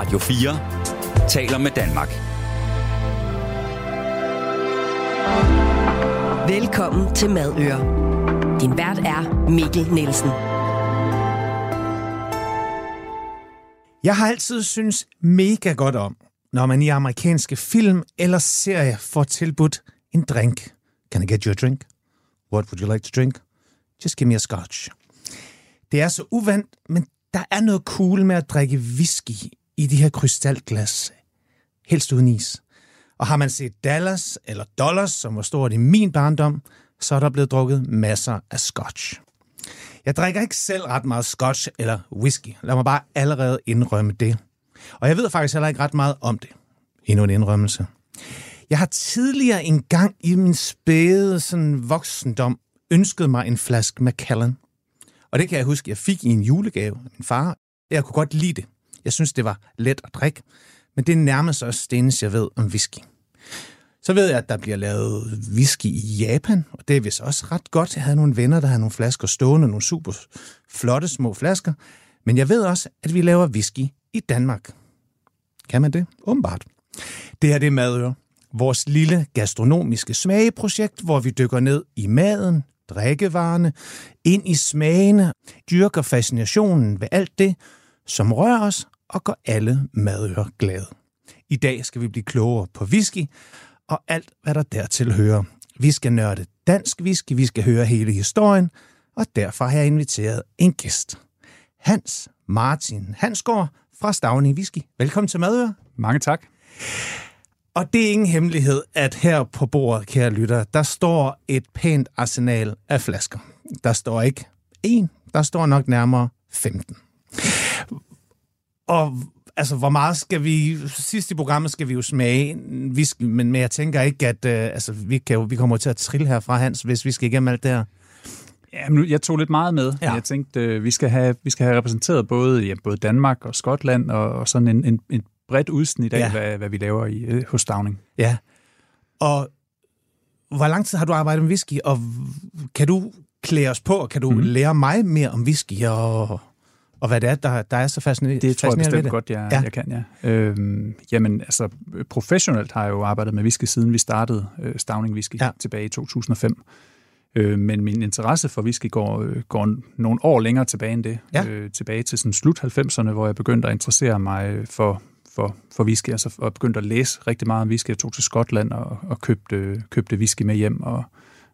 Radio 4 taler med Danmark. Velkommen til Madøre. Din vært er Mikkel Nielsen. Jeg har altid synes mega godt om, når man i amerikanske film eller serier får tilbudt en drink. Can I get you a drink? What would you like to drink? Just give me a scotch. Det er så uvandt, men der er noget cool med at drikke whisky i de her krystalglas. Helst uden is. Og har man set Dallas eller Dollars, som var stort i min barndom, så er der blevet drukket masser af scotch. Jeg drikker ikke selv ret meget scotch eller whisky. Lad mig bare allerede indrømme det. Og jeg ved faktisk heller ikke ret meget om det. Endnu en indrømmelse. Jeg har tidligere engang i min spæde sådan voksendom ønsket mig en flaske Macallan. Og det kan jeg huske, jeg fik i en julegave af min far. Jeg kunne godt lide det. Jeg synes, det var let at drikke. Men det er nærmest også det eneste, jeg ved om whisky. Så ved jeg, at der bliver lavet whisky i Japan, og det er vist også ret godt. Jeg havde nogle venner, der havde nogle flasker stående, nogle super flotte små flasker. Men jeg ved også, at vi laver whisky i Danmark. Kan man det? Åbenbart. Det her det er Madøre. Vores lille gastronomiske smageprojekt, hvor vi dykker ned i maden, drikkevarerne, ind i smagene, dyrker fascinationen ved alt det, som rører os og gør alle madører glade. I dag skal vi blive klogere på whisky og alt, hvad der dertil hører. Vi skal nørde dansk whisky, vi skal høre hele historien, og derfor har jeg inviteret en gæst. Hans Martin Hansgaard fra Stavning Whisky. Velkommen til Madøre. Mange tak. Og det er ingen hemmelighed, at her på bordet, kære lytter, der står et pænt arsenal af flasker. Der står ikke en, der står nok nærmere 15. Og altså, hvor meget skal vi... Sidst i programmet skal vi jo smage whisky, men, men jeg tænker ikke, at uh, altså, vi, kan jo, vi kommer til at trille herfra, Hans, hvis vi skal igennem alt det her. Ja, men jeg tog lidt meget med. Ja. Jeg tænkte, øh, vi skal have, vi skal have repræsenteret både, ja, både Danmark og Skotland, og, og sådan en, en, en bredt udsnit af, ja. hvad, hvad vi laver i, øh, hos Stavning. Ja. Og hvor lang tid har du arbejdet med whisky, og kan du klæde os på, og kan du mm. lære mig mere om whisky, og, og hvad det er, der, der er så fascinerende Det tror jeg bestemt det? godt, jeg, ja. jeg kan, ja. Øhm, jamen, altså, professionelt har jeg jo arbejdet med whisky, siden vi startede øh, Stavning Whisky ja. tilbage i 2005. Øh, men min interesse for whisky går, øh, går nogle år længere tilbage end det. Ja. Øh, tilbage til sådan slut 90'erne, hvor jeg begyndte at interessere mig for, for, for whisky, altså, og begyndte at læse rigtig meget om whisky. Jeg tog til Skotland og, og købte, købte whisky med hjem og,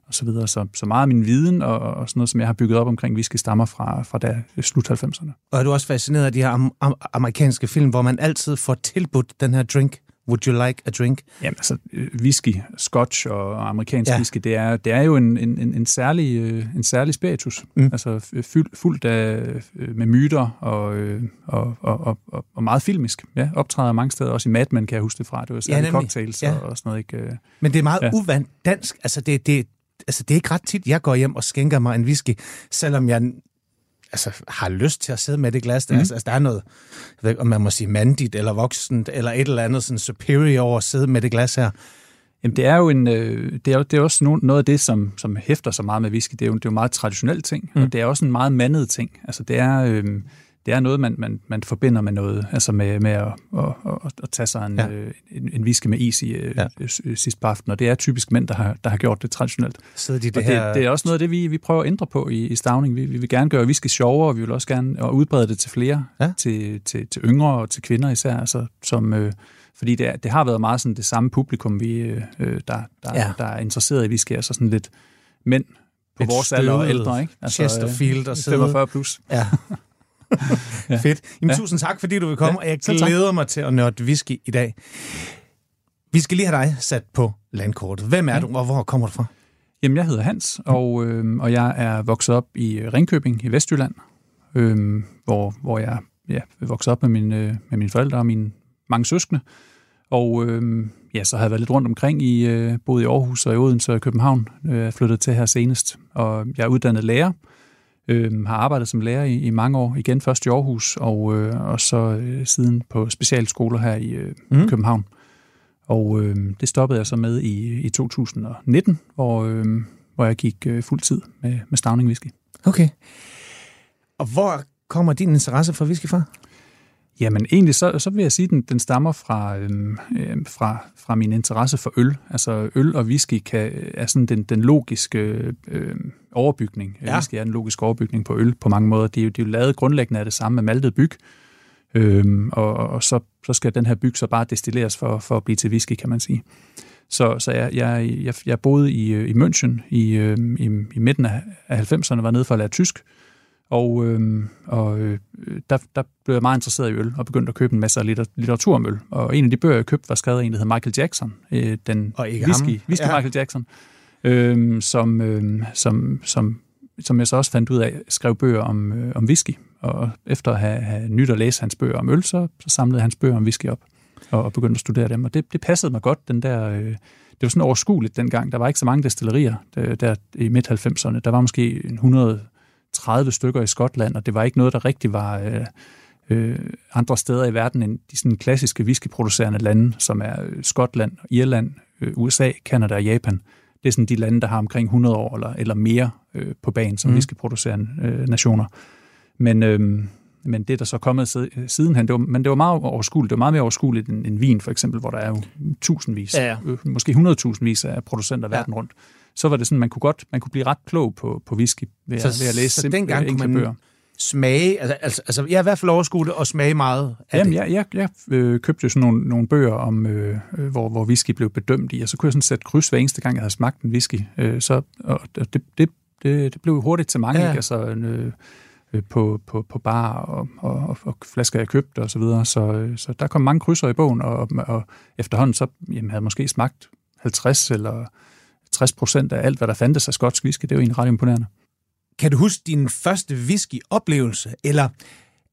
og så videre. Så, så meget af min viden og, og sådan noget, som jeg har bygget op omkring whisky, stammer fra, fra da, slut 90'erne. Og er du også fascineret af de her am- am- amerikanske film, hvor man altid får tilbudt den her drink? Would you like a drink? Jamen altså, whisky, scotch og amerikansk ja. whisky, det er, det er jo en, en, en, særlig, øh, en særlig spiritus. Mm. Altså fyldt, fuldt af, øh, med myter og, øh, og, og, og, og meget filmisk. Ja, optræder mange steder, også i Mad Men kan jeg huske det fra. Det var særligt ja, cocktails ja. og, og sådan noget. Ikke? Men det er meget ja. uvandt dansk. Altså det, det, altså det er ikke ret tit, jeg går hjem og skænker mig en whisky, selvom jeg altså, har lyst til at sidde med det glas. Der. Mm. Altså, altså, der er noget, jeg ved ikke, om man må sige mandigt eller voksent, eller et eller andet sådan superior over at sidde med det glas her. Jamen, det er jo en, øh, det er, det er også noget af det, som, som hæfter sig meget med whisky. Det er jo, det er jo meget traditionelt ting, mm. og det er også en meget mandet ting. Altså, det er... Øh, det er noget, man, man, man forbinder med noget, altså med, med at, at, at, at tage sig en, ja. øh, en, en whisky med is i øh, ja. øh, sidst på aftenen, og det er typisk mænd, der har, der har gjort det traditionelt. Så de det, og her... det, det er også noget af det, vi, vi prøver at ændre på i, i Stavning. Vi, vi vil gerne gøre whisky sjovere, og vi vil også gerne og udbrede det til flere, ja. til, til, til yngre og til kvinder især, altså, som... Øh, fordi det, er, det har været meget sådan det samme publikum, vi, øh, der, der, ja. der er interesseret i whisky, altså sådan lidt mænd på Et vores alder og ældre, ikke? Altså, Chesterfield og 45 plus. Ja. ja. Fedt. Jamen, ja. Tusind tak, fordi du vil komme, ja, og jeg glæder mig til at nørde whisky i dag. Vi skal lige have dig sat på landkortet. Hvem er ja. du, og hvor kommer du fra? Jamen, jeg hedder Hans, og, øh, og jeg er vokset op i Ringkøbing i Vestjylland, øh, hvor, hvor jeg ja, voksede op med, min, øh, med mine forældre og mine mange søskende. Og øh, ja, så har jeg været lidt rundt omkring i øh, både i Aarhus og i Odense og i København. Øh, jeg flyttet til her senest, og jeg er uddannet lærer, Øh, har arbejdet som lærer i, i mange år, igen først i Aarhus, og, øh, og så øh, siden på specialskoler her i øh, mm. København. Og øh, det stoppede jeg så med i, i 2019, hvor, øh, hvor jeg gik øh, fuld tid med, med Stavning Whisky. Okay. Og hvor kommer din interesse for whisky fra? Jamen egentlig så, så vil jeg sige, at den, den stammer fra, øhm, øh, fra, fra min interesse for øl. Altså øl og whisky kan, er sådan den, den logiske øh, overbygning. Ja. Whisky er en logisk overbygning på øl på mange måder. De, er jo, de er jo lavet grundlæggende af det samme med maltet byg. Øhm, og og så, så skal den her byg så bare destilleres for, for at blive til whisky, kan man sige. Så, så jeg, jeg, jeg, jeg boede i, øh, i München i, øh, i, i midten af 90'erne, var nede for at lære tysk, og, øh, og øh, der, der blev jeg meget interesseret i øl, og begyndte at købe en masse litter, litteratur om øl. Og en af de bøger, jeg købte, var skrevet af en, der hed Michael Jackson. Øh, den og ikke whisky, ham. whisky ja. Michael Jackson, øh, som, øh, som, som, som jeg så også fandt ud af, skrev bøger om, øh, om whisky. Og efter at have, have nyt at læse hans bøger om øl, så, så samlede hans bøger om whisky op og, og begyndte at studere dem. Og det, det passede mig godt, den der... Øh, det var sådan overskueligt dengang. Der var ikke så mange destillerier der, der i midt-90'erne. Der var måske 100 30 stykker i Skotland, og det var ikke noget, der rigtig var øh, øh, andre steder i verden end de sådan klassiske whiskyproducerende lande, som er øh, Skotland, Irland, øh, USA, Kanada og Japan. Det er sådan de lande, der har omkring 100 år eller, eller mere øh, på banen som mm. whiskyproducerende øh, nationer. Men, øh, men det, der så er kommet øh, sidenhen, det var, men det var meget overskueligt. Det var meget mere overskueligt end, end vin, for eksempel, hvor der er jo tusindvis, ja, ja. Øh, måske hundredtusindvis af producenter ja. verden rundt. Så var det sådan, man kunne godt, man kunne blive ret klog på, på whisky ved, Så- at, ved at læse så simple, dengang kunne man bøger. Smage, altså, altså, altså jeg er i hvert fald overskue det og smage meget af Jamen, det. jeg, jeg, jeg øh, købte jo sådan nogle, nogle bøger, om, øh, øh, hvor, hvor whisky blev bedømt i, og så kunne jeg sådan sætte kryds hver eneste gang, jeg havde smagt en whisky. Øh, så, og det, det, det, det blev hurtigt til mange, Ja. ikke? Altså, øh, øh, på, på, på bar og, og, og, flasker, jeg købte og så videre. Så, øh, så der kom mange krydser i bogen, og, og efterhånden så jamen, havde jeg måske smagt 50 eller 60 procent af alt, hvad der fandtes af skotsk whisky. Det er jo egentlig ret imponerende. Kan du huske din første whisky-oplevelse, eller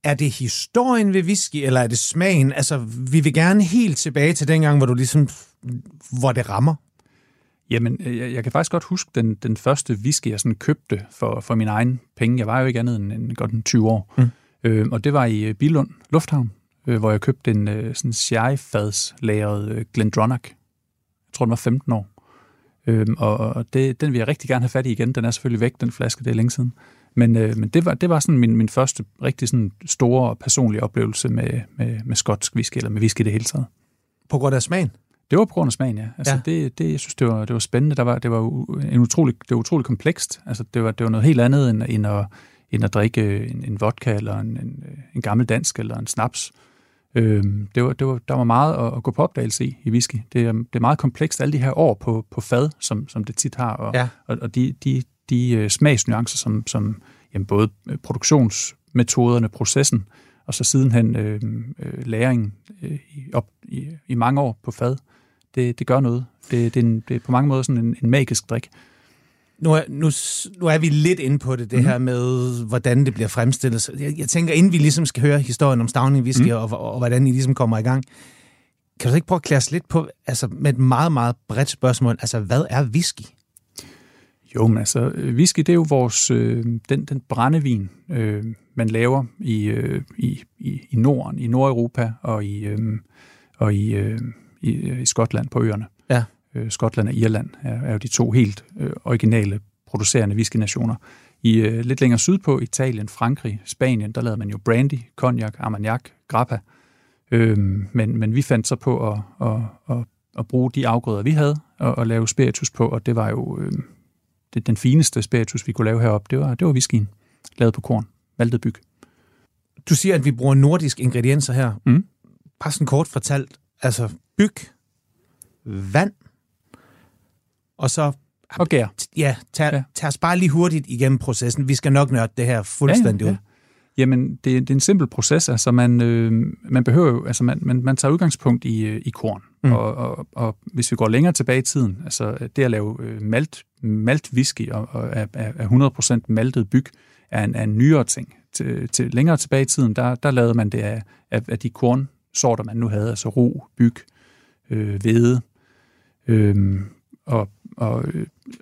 er det historien ved whisky, eller er det smagen? Altså, vi vil gerne helt tilbage til dengang, hvor du ligesom, hvor det rammer. Jamen, øh, jeg, jeg kan faktisk godt huske den, den første whisky, jeg sådan købte for, for min egen penge. Jeg var jo ikke andet end, end godt en 20 år. Mm. Øh, og det var i øh, Bilund Lufthavn, øh, hvor jeg købte en øh, sådan sherry-fads lagret øh, Glendronach. Jeg tror, den var 15 år. Øh, og det, den vil jeg rigtig gerne have fat i igen. Den er selvfølgelig væk, den flaske, det er længe siden. Men, øh, men det var, det var sådan min, min første rigtig sådan store og personlige oplevelse med, med, med skotsk whisky, eller med whisky i det hele taget. På grund af smagen. Det var på grund af smagen, ja. Altså, Ja. Det, det, jeg synes, det var, det var spændende. Der var, det var en utrolig, det var utrolig komplekst. Altså, det var, det var noget helt andet, end, end, at, end at drikke en, en vodka, eller en, en, en gammel dansk, eller en snaps. Øhm, det var, det var, der var meget at, at gå på opdagelse i, i whisky. Det er, det er meget komplekst, alle de her år på, på fad, som, som det tit har, og, Ja. og, og de, de, de øh, smagsnuancer, som, som jamen, både øh, produktionsmetoderne, processen, og så sidenhen øh, øh, læringen øh, i, op, i, i mange år på fad, det, det gør noget. Det, det, er en, det er på mange måder sådan en, en magisk drik. Nu er, nu, nu er vi lidt inde på det, det mm. her med, hvordan det bliver fremstillet. Så jeg, jeg tænker, inden vi ligesom skal høre historien om Stavning Whisky, mm. og, og, og hvordan I ligesom kommer i gang, kan du så ikke prøve at klæde os lidt på, altså med et meget, meget bredt spørgsmål, altså hvad er whisky? Jo, men altså, whisky, det er jo vores, øh, den, den brændevin, øh, man laver i, øh, i, i, i Norden, i Nordeuropa og i, øh, og i, øh, i, øh, i Skotland på øerne. Øh, Skotland og Irland er, er jo de to helt øh, originale producerende whiskynationer. I øh, lidt længere sydpå, Italien, Frankrig, Spanien, der lavede man jo brandy, cognac, armagnac, grappa. Øhm, men, men vi fandt så på at, at, at, at bruge de afgrøder, vi havde, og, og lave spiritus på, og det var jo øh, det, den fineste spiritus, vi kunne lave heroppe, det var, det var whiskyen, lavet på korn, maltet byg. Du siger, at vi bruger nordiske ingredienser her. Mm. Bare sådan kort fortalt, altså byg, vand, og så Og gær. ja, tag, ja. Tag os bare lige hurtigt igennem processen. Vi skal nok nørde det her fuldstændig Ja, ja, ud. ja. Jamen, det, det er en simpel proces. Altså, man, øh, man behøver jo, altså, man, man, man tager udgangspunkt i, øh, i korn. Mm. Og, og, og hvis vi går længere tilbage i tiden, altså det at lave øh, malt, malt whisky og, og er er 100% maltet byg, er en, er en nyere ting. Til, til længere tilbage i tiden, der, der lavede man det af, af, af de kornsorter, man nu havde, altså ro, byg, øh, hvede, øh, og, og,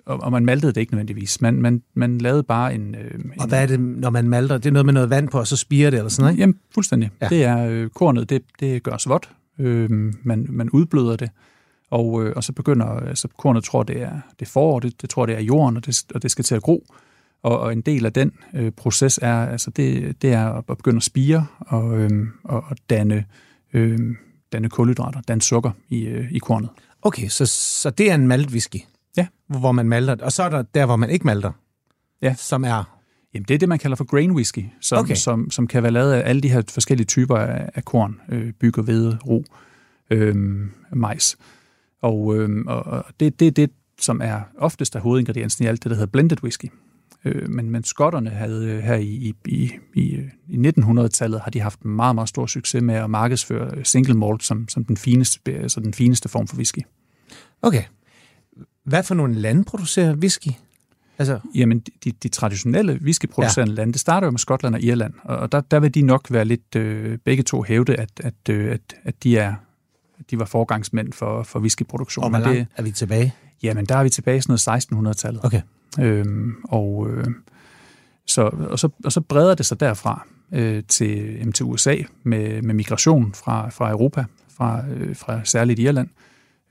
og, og man maltede det ikke nødvendigvis. Man, man, man lavede bare en... Øh, Og en, hvad er det, når man malter? Det er noget med noget vand på, og så spiger det eller sådan noget? Jamen, fuldstændig. Ja. Ja. Det er øh, kornet, det, det gør vådt. Øh, man, man udbløder det, og, øh, og så begynder altså, kornet tror, det er, det er forår, det, det tror, det er jorden, og det, og det skal til at gro. Og, og en del af den øh, proces er, altså det, det er at begynde at spire og, øh, og, og danne, øh, danne kulhydrater, danne sukker i, øh, i kornet. Okay, så, så det er en maltwhisky? Ja. Hvor man malter. Og så er der der, hvor man ikke malter? Ja. Som er? Jamen, det er det, man kalder for grain whisky, som, Okay. som, som kan være lavet af alle de her forskellige typer af, af korn, øh, bygger, hvede, ro, øh, majs. Og, øh, og og det, det er det, som er oftest er hovedingrediensen i alt det, der hedder blended whisky. Øh, men, men skotterne havde øh, her i, i, i, i, i 1900-tallet har de haft meget, meget stor succes med at markedsføre øh, single malt som, som den, fineste, altså den fineste form for whisky. Okay. Hvad for nogle lande producerer whisky? Altså, Jamen, de, de traditionelle whiskyproducerende ja. lande, det starter jo med Skotland og Irland, og og der, der vil de nok være lidt øh, begge to hævde, at, at, øh, at, at de er at de var forgangsmænd for, for whiskyproduktion. og hvor Men det, langt er vi tilbage? jamen, der er vi tilbage i sådan noget 1600-tallet. Okay. Øhm, og, øh, så, og, så, og så breder det sig derfra øh, til, jamen, til USA med, med migration fra, fra Europa, fra, øh, fra særligt Irland,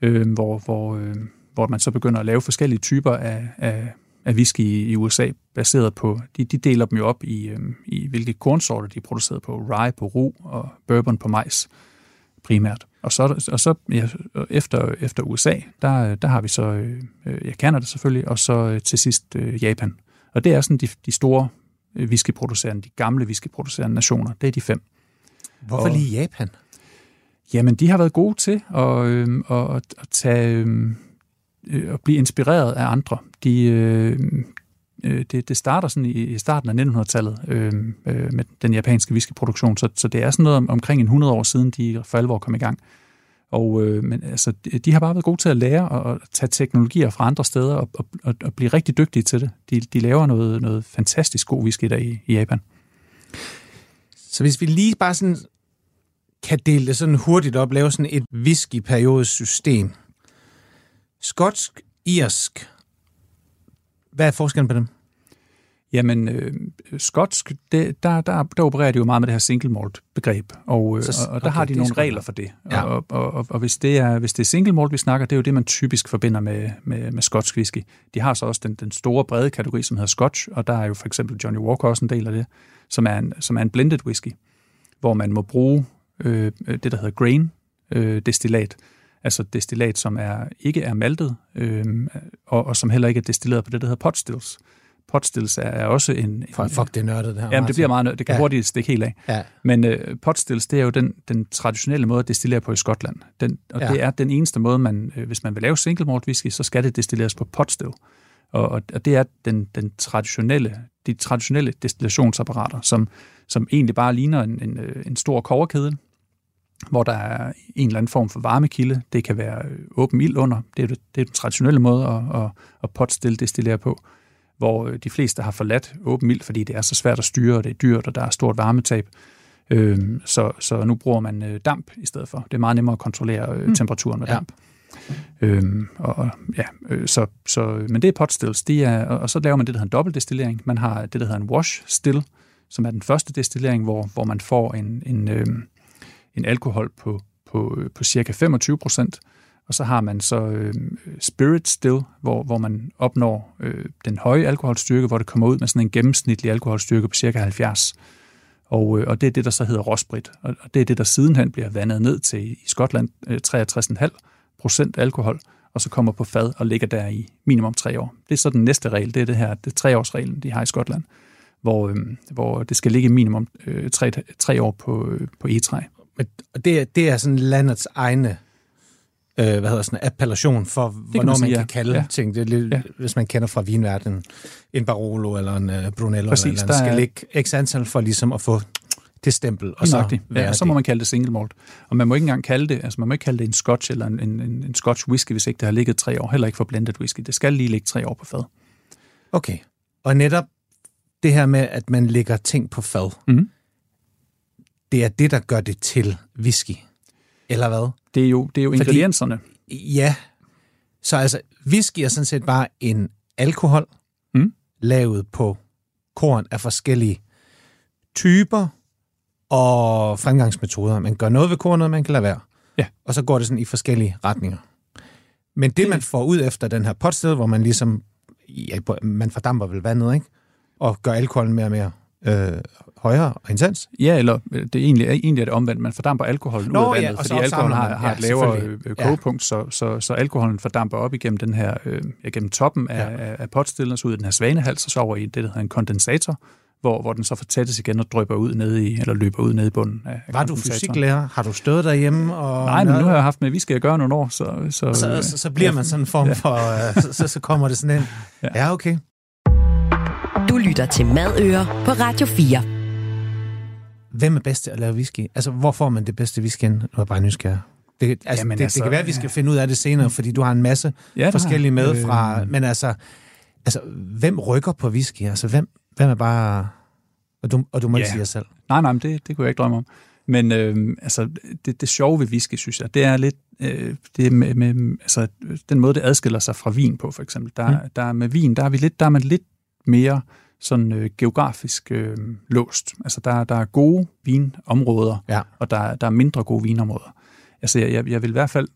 øh, hvor, hvor, øh, hvor man så begynder at lave forskellige typer af, af, af whisky i, i USA, baseret på, de, de deler dem jo op i, øh, i hvilke kornsorter de er produceret på, rye på ru og bourbon på majs primært. Og så, og så ja, efter, efter USA, der, der har vi så øh, ja, Canada selvfølgelig, og så øh, til sidst øh, Japan. Og det er sådan de, de store øh, whiskyproducerende, de gamle whiskyproducerende nationer. Det er de fem. Hvorfor Og- lige Japan? Jamen, de har været gode til at, øh, at, at tage øh, øh, at blive inspireret af andre. De, øh, øh, det, det starter sådan i, i starten af 1900-tallet øh, øh, med den japanske whiskyproduktion, så, så det er sådan noget om, omkring en 100 år siden, de for alvor kom i gang. Og, øh, men altså, de- de har bare været gode til at lære og, og tage teknologier fra andre steder og, og, og, og blive rigtig dygtige til det. De, de laver noget, noget fantastisk god whisky der i, i Japan. Så hvis vi lige bare sådan kan dele det sådan hurtigt op, lave sådan et whisky-periodesystem. Skotsk, irsk. Hvad er forskellen på dem? Jamen, øh, skotsk, det, der, der, der opererer de jo meget med det her single malt begreb, og, øh, Så- og, og der okay, har de nogle regler for det. Ja. Og, og, og, og hvis, det er, hvis det er single malt, vi snakker, det er jo det, man typisk forbinder med, med, med skotsk whisky. De har så også den, den store, brede kategori, som hedder scotch, og der er jo for eksempel Johnny Walker også en del af det, som er en, som er en blended whisky, hvor man må bruge øh, det, der hedder grain øh, destillat, altså destillat, som er, ikke er maltet, øh, og, og som heller ikke er destilleret på det, der hedder pot stills. Pot stills er, er også en... For, en fuck, det er nørdet, det her. Jamen, det bliver meget, nø- det kan Ja. hurtigt stikke helt af. Ja. Men øh, potstills, det er jo den, den traditionelle måde at destillere på i Skotland. Den, og Ja. ja. det er den eneste måde, man, øh, hvis man vil lave single malt whisky, så skal det destilleres på potstill. Og, og, og det er den, den traditionelle, de traditionelle destillationsapparater, som, som egentlig bare ligner en, en, øh, en stor koverkedel, hvor der er en eller anden form for varmekilde. Det kan være øh, åben ild under. Det er, det, er den traditionelle måde at, at, at potstill destillere på hvor øh, de fleste har forladt åben ild, fordi det er så svært at styre, og det er dyrt, og der er stort varmetab. Øhm, så, så nu bruger man øh, damp i stedet for. Det er meget nemmere at kontrollere øh, temperaturen med Ja. damp. Øhm, og, og- ja, øh, så, så, men det er potstills. De er, og, og så laver man det, der hedder en dobbeltdestillering. Man har det, der hedder en wash still, som er den første destillering, hvor, hvor man får en, en, øh, en alkohol på, på, øh, på cirka 25 procent, og så har man så øh, spirit still, hvor, hvor man opnår øh, den høje alkoholstyrke, hvor det kommer ud med sådan en gennemsnitlig alkoholstyrke på cirka 70. Og, øh, og det er det, der så hedder råsprit. Og, og det er det, der sidenhen bliver vandet ned til i Skotland øh, 63,5 procent alkohol, og så kommer på fad og ligger der i minimum tre år. Det er så den næste regel, det er det her, det er treårsreglen, de har i Skotland, hvor, øh, hvor det skal ligge minimum øh, tre, tre år på, øh, på egetræ. Men det, er- det er sådan landets egne øh, hvad hedder sådan, appellation for, hvornår man, sige, kan ja. kalde Ja. ting. Det er lidt, Ja. hvis man kender fra vinverdenen, en Barolo eller en uh, Brunello Præcis, eller en der skal er- ligge x antal for ligesom at få det stempel. Og så, ja, så må man kalde det single malt. Og man må ikke engang kalde det, altså man må ikke kalde det en scotch eller en, en, en, scotch whisky, hvis ikke det har ligget tre år. Heller ikke for blended whisky. Det skal lige ligge tre år på fad. Okay. Og netop det her med, at man lægger ting på fad, Mhm. Det er det, der gør det til whisky. Eller hvad? Det er jo, det er jo Fordi- ingredienserne. Ja. Så altså, whisky er sådan set bare en alkohol, Mm. lavet på korn af forskellige typer og fremgangsmetoder. Man gør noget ved kornet, man kan lade være. Ja. Og så går det sådan i forskellige retninger. Men det, man får ud efter den her potsted, hvor man ligesom, ja, man fordamper vel vandet, ikke? og gør alkoholen mere og mere øh, højere og intens. Ja, eller øh, det er egentlig, egentlig er det omvendt. Man fordamper alkoholen Nå, ud af ja, vandet, så fordi alkoholen har, har Ja, et lavere øh, Ja. kogepunkt, så, så, så alkoholen fordamper op igennem den her, øh, ja, gennem toppen af, Ja. af, af så ud i den her svanehals, og så over i det, der hedder en kondensator, hvor, hvor den så fortættes igen og drøber ud ned i, eller løber ud ned i bunden af, Var du fysiklærer? Har du stået derhjemme? Og Nej, men nu har jeg haft med at gøre nogle år, så... så, så, så, så bliver man sådan en form for... Øh, så, så, så kommer det sådan ind. Ja. Ja, okay. Du lytter til Madøer på Radio 4. Hvem er bedst til at lave whisky? Altså, hvor får man det bedste whisky? Nu er bare nysgerrig. Det, altså, Jamen, det, altså, det kan være, at vi skal finde ud af det senere, fordi du har en masse Ja, forskellige med fra... Øh. Men altså, altså, hvem rykker på whisky? Altså, hvem, hvem er bare... Og du, og du må ikke Ja. sige jer selv. Nej, nej, men det, det kunne jeg ikke drømme om. Men øh, altså, det, det sjove ved whisky, synes jeg, det er lidt øh, det med, med, altså, den måde, det adskiller sig fra vin på, for eksempel. Der, mm. der er med vin, der er, vi lidt, der er man lidt mere sådan øh, geografisk øh, låst. Altså, der, der er gode vinområder, Ja. og der, der er mindre gode vinområder. Altså, jeg, jeg, jeg vil i hvert fald,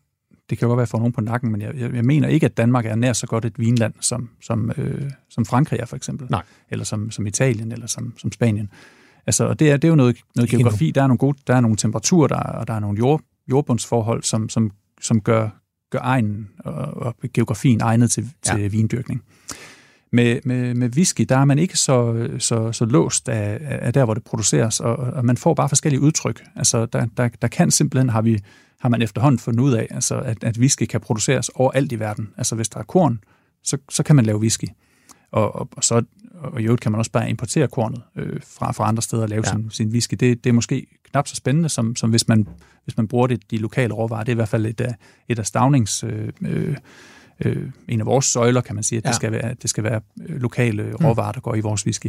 det kan jo godt være for nogen på nakken, men jeg, jeg, jeg mener ikke, at Danmark er nær så godt et vinland, som, som, øh, som Frankrig er, for eksempel. Nej. Eller som, som Italien, eller som, som Spanien. Altså, og det er, det er jo noget, noget geografi. Der er nogle, gode, der er nogle temperaturer, der, er- og der er nogle jord, jordbundsforhold, som, som, som gør, gør egnen og, og geografien egnet til, Ja. til vindyrkning. Med, med, med whisky, der er man ikke så, så, så låst af, af der, hvor det produceres, og, og man får bare forskellige udtryk. Altså, der, der, der kan simpelthen, har, vi, har man efterhånden fundet ud af, altså, at, at whisky kan produceres overalt i verden. Altså, hvis der er korn, så, så kan man lave whisky. Og, og, og så og i øvrigt kan man også bare importere kornet øh, fra, fra andre steder og lave Ja. sin, sin whisky. Det, det er måske knap så spændende, som, som hvis, man, hvis man bruger det, de lokale råvarer. Det er i hvert fald et af, et af stavnings... Øh, øh, øh, en af vores søjler, kan man sige, at Ja. det, skal være, det skal være øh, lokale råvarer, der går i vores whisky.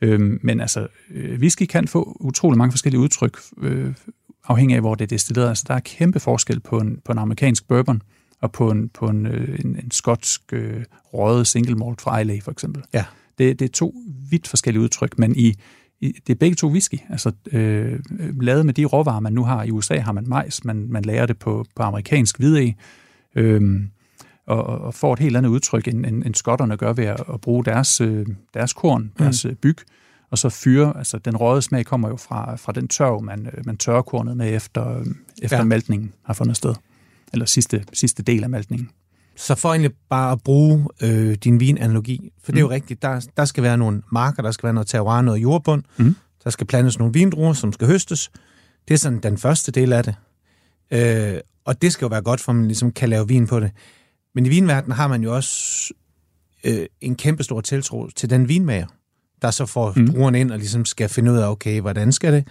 Øhm, men altså, øh, whisky kan få utrolig mange forskellige udtryk, øh, afhængig af, hvor det er destilleret. Altså, der er kæmpe forskel på en, på en amerikansk bourbon og på en, på en, øh, en, en skotsk øh, røget single malt fra Islay, for eksempel. Ja. Det, det er to vidt forskellige udtryk, men i, i, det er begge to whisky. Altså, øh, øh, lavet med de råvarer, man nu har. I USA har man majs, man, man lærer det på, på amerikansk hvidæg, øh, og, og får et helt andet udtryk, end, end, end skotterne gør ved at, at bruge deres, øh, deres korn, deres mm. byg, og så fyre, altså den røde smag kommer jo fra, fra den tørv, man, øh, man tørrer kornet med efter, øh, efter Ja. maltningen har fundet sted. Eller sidste, sidste del af maltningen. Så for egentlig bare at bruge øh, din vinanalogi, for det er jo rigtigt, der, der skal være nogle marker, der skal være noget terroir, noget jordbund, Mhm. der skal plantes nogle vindruer, som skal høstes. Det er sådan den første del af det. Øh, og det skal jo være godt, for at man ligesom kan lave vin på det. Men i vinverdenen har man jo også øh, en kæmpe stor tiltro til den vinmager, der så får mm. Druerne ind og ligesom skal finde ud af, okay, hvordan skal det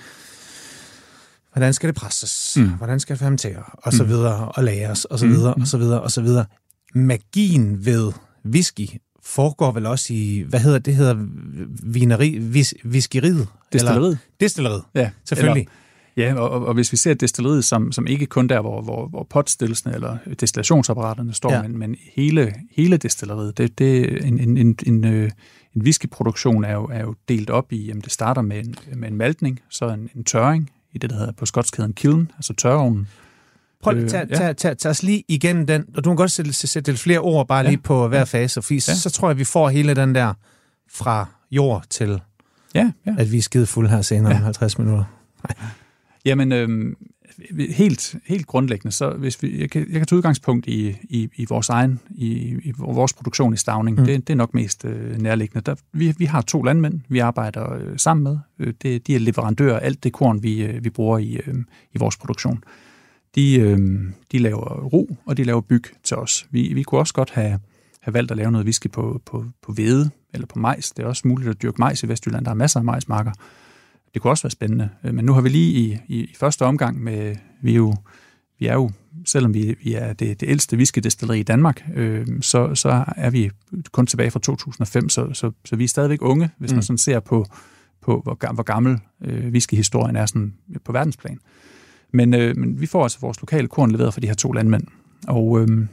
hvordan skal det presses, mm. Hvordan skal det fermentere, og så Mm. videre, og lagres, og så Mm, videre, mm. og så videre, og så videre. Magien ved whisky foregår vel også i, hvad hedder det, hedder vineri, vis, whiskeriet? Eller Destilleriet. destilleriet, Ja, selvfølgelig. Ja, og, og, hvis vi ser destilleriet som, som ikke kun der, hvor, hvor, hvor potstillelsene eller destillationsapparaterne står, Ja. ja. men, men hele, hele destilleriet, det, det, en, en, en, en, øh, en whiskyproduktion er jo, er jo delt op i, jamen det starter med en, med en maltning, så en, en tørring i det, der hedder på skotsk hedder en kiln, altså tørreovnen. Prøv at Øh, tage, ja. tage, tage, tage os lige igen den, og du må godt sætte, sætte lidt flere ord bare Ja. lige på hver fase, fordi ja. Ja. så tror jeg, vi får hele den der fra jord til, Ja, ja. at vi er skide fulde her senere ja. om Ja. 50 minutter. Jamen, øhm, helt, helt grundlæggende, så hvis vi, jeg, kan, jeg kan tage udgangspunkt i, i, i vores egen, i, i vores produktion i Stavning. Mm. Mm. Det, det er nok mest øh, nærliggende. Der, vi, vi har to landmænd, vi arbejder øh, sammen med. Øh, det, de er leverandører af alt det korn, vi, øh, vi bruger i, øh, i vores produktion. De, øh, de laver ro, og de laver byg til os. Vi, vi kunne også godt have, have valgt at lave noget whisky på, på, på hvede eller på majs. Det er også muligt at dyrke majs i Vestjylland. Der er masser af majsmarker. Det kunne også være spændende. Øh, Men nu har vi lige i, i, i første omgang med, vi er jo, vi er jo selvom vi, vi er det, det ældste whiskydestilleri i Danmark, øh, så, så er vi kun tilbage fra 2005, så, så, så vi er stadigvæk unge, hvis mm. Man sådan ser på, på hvor, hvor gammel øh, whiskyhistorien er sådan på verdensplan. Men, øh, men vi får altså vores lokale korn leveret fra de her to landmænd, og øh,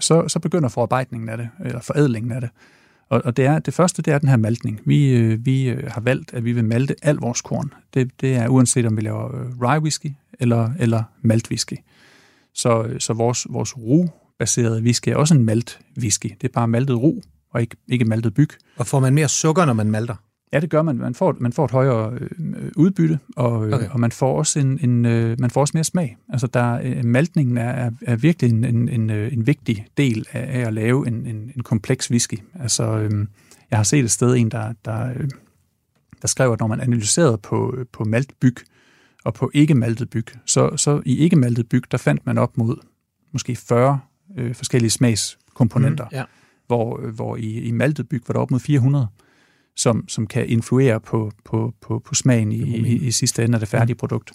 så, så begynder forarbejdningen af det, eller forædlingen af det. Og, og det, er, det første, det er den her maltning. Vi, øh, vi øh, har valgt, at vi vil malte al vores korn. Det, det er uanset om vi laver øh, rye whisky eller, eller malt whisky. Så, øh, så vores, vores ru-baserede whisky er også en malt whisky. Det er bare maltet ru, og ikke, ikke maltet byg. Og får man mere sukker, når man malter? Ja, det gør man. Man får, man får et højere øh, udbytte, og, øh, Okay. og man får også en, en øh, man får også mere smag. Altså der øh, maltningen er, er, virkelig en, en, en, øh, en vigtig del af, af at lave en, en, en kompleks whisky. Altså øh, jeg har set et sted en der der, øh, der skrev at når man analyserede på øh, på maltbyg og på ikke maltet byg, så så i ikke maltet byg der fandt man op mod måske 40 øh, forskellige smagskomponenter ja. hvor, hvor i, i maltet byg var der op mod 400, som, som kan influere på, på, på, på smagen i, i, i sidste ende af det færdige produkt.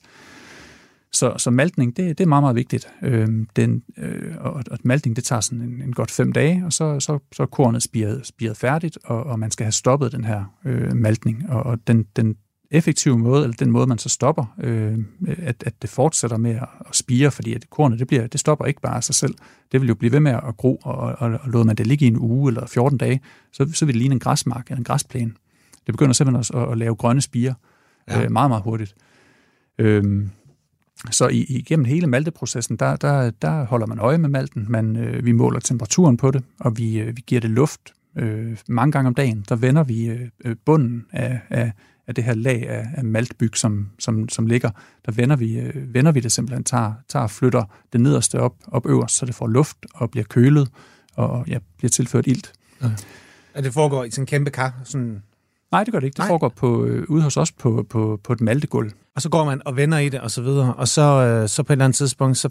Så, så maltning, det, det er meget, meget vigtigt. Øhm, den, øh, og, og maltning, det tager sådan en, en godt fem dage, og så, så, så er kornet spiret, spiret færdigt, og, og man skal have stoppet den her øh, maltning. Og, og den, den effektive måde, eller den måde, man så stopper, øh, at, at det fortsætter med at, at spire, fordi at kornet, det, bliver, det stopper ikke bare af sig selv. Det vil jo blive ved med at gro, og, og, og låder man det ligge i en uge eller 14 dage, så, så vil det ligne en græsmark eller en græsplæne. Det begynder simpelthen at, at lave grønne spire Ja. øh, meget, meget hurtigt. Øhm, så i, igennem hele malteprocessen, der, der, der holder man øje med malten. Man, øh, vi måler temperaturen på det, og vi, øh, vi giver det luft øh, mange gange om dagen. Der vender vi øh, øh, bunden af, af, af det her lag af, af maltbyg, som, som, som ligger. Der vender vi, øh, vender vi det simpelthen, tager, tager og flytter det nederste op, op øverst, så det får luft og bliver kølet og ja, bliver tilført ilt. At det foregår i sådan en kæmpe kar, sådan, Nej, det gør det ikke. Det Nej. foregår på, øh, ude hos os på, på, på et maltegulv. og så går man og vender i det, og så videre. Og så, øh, så på et eller andet tidspunkt, så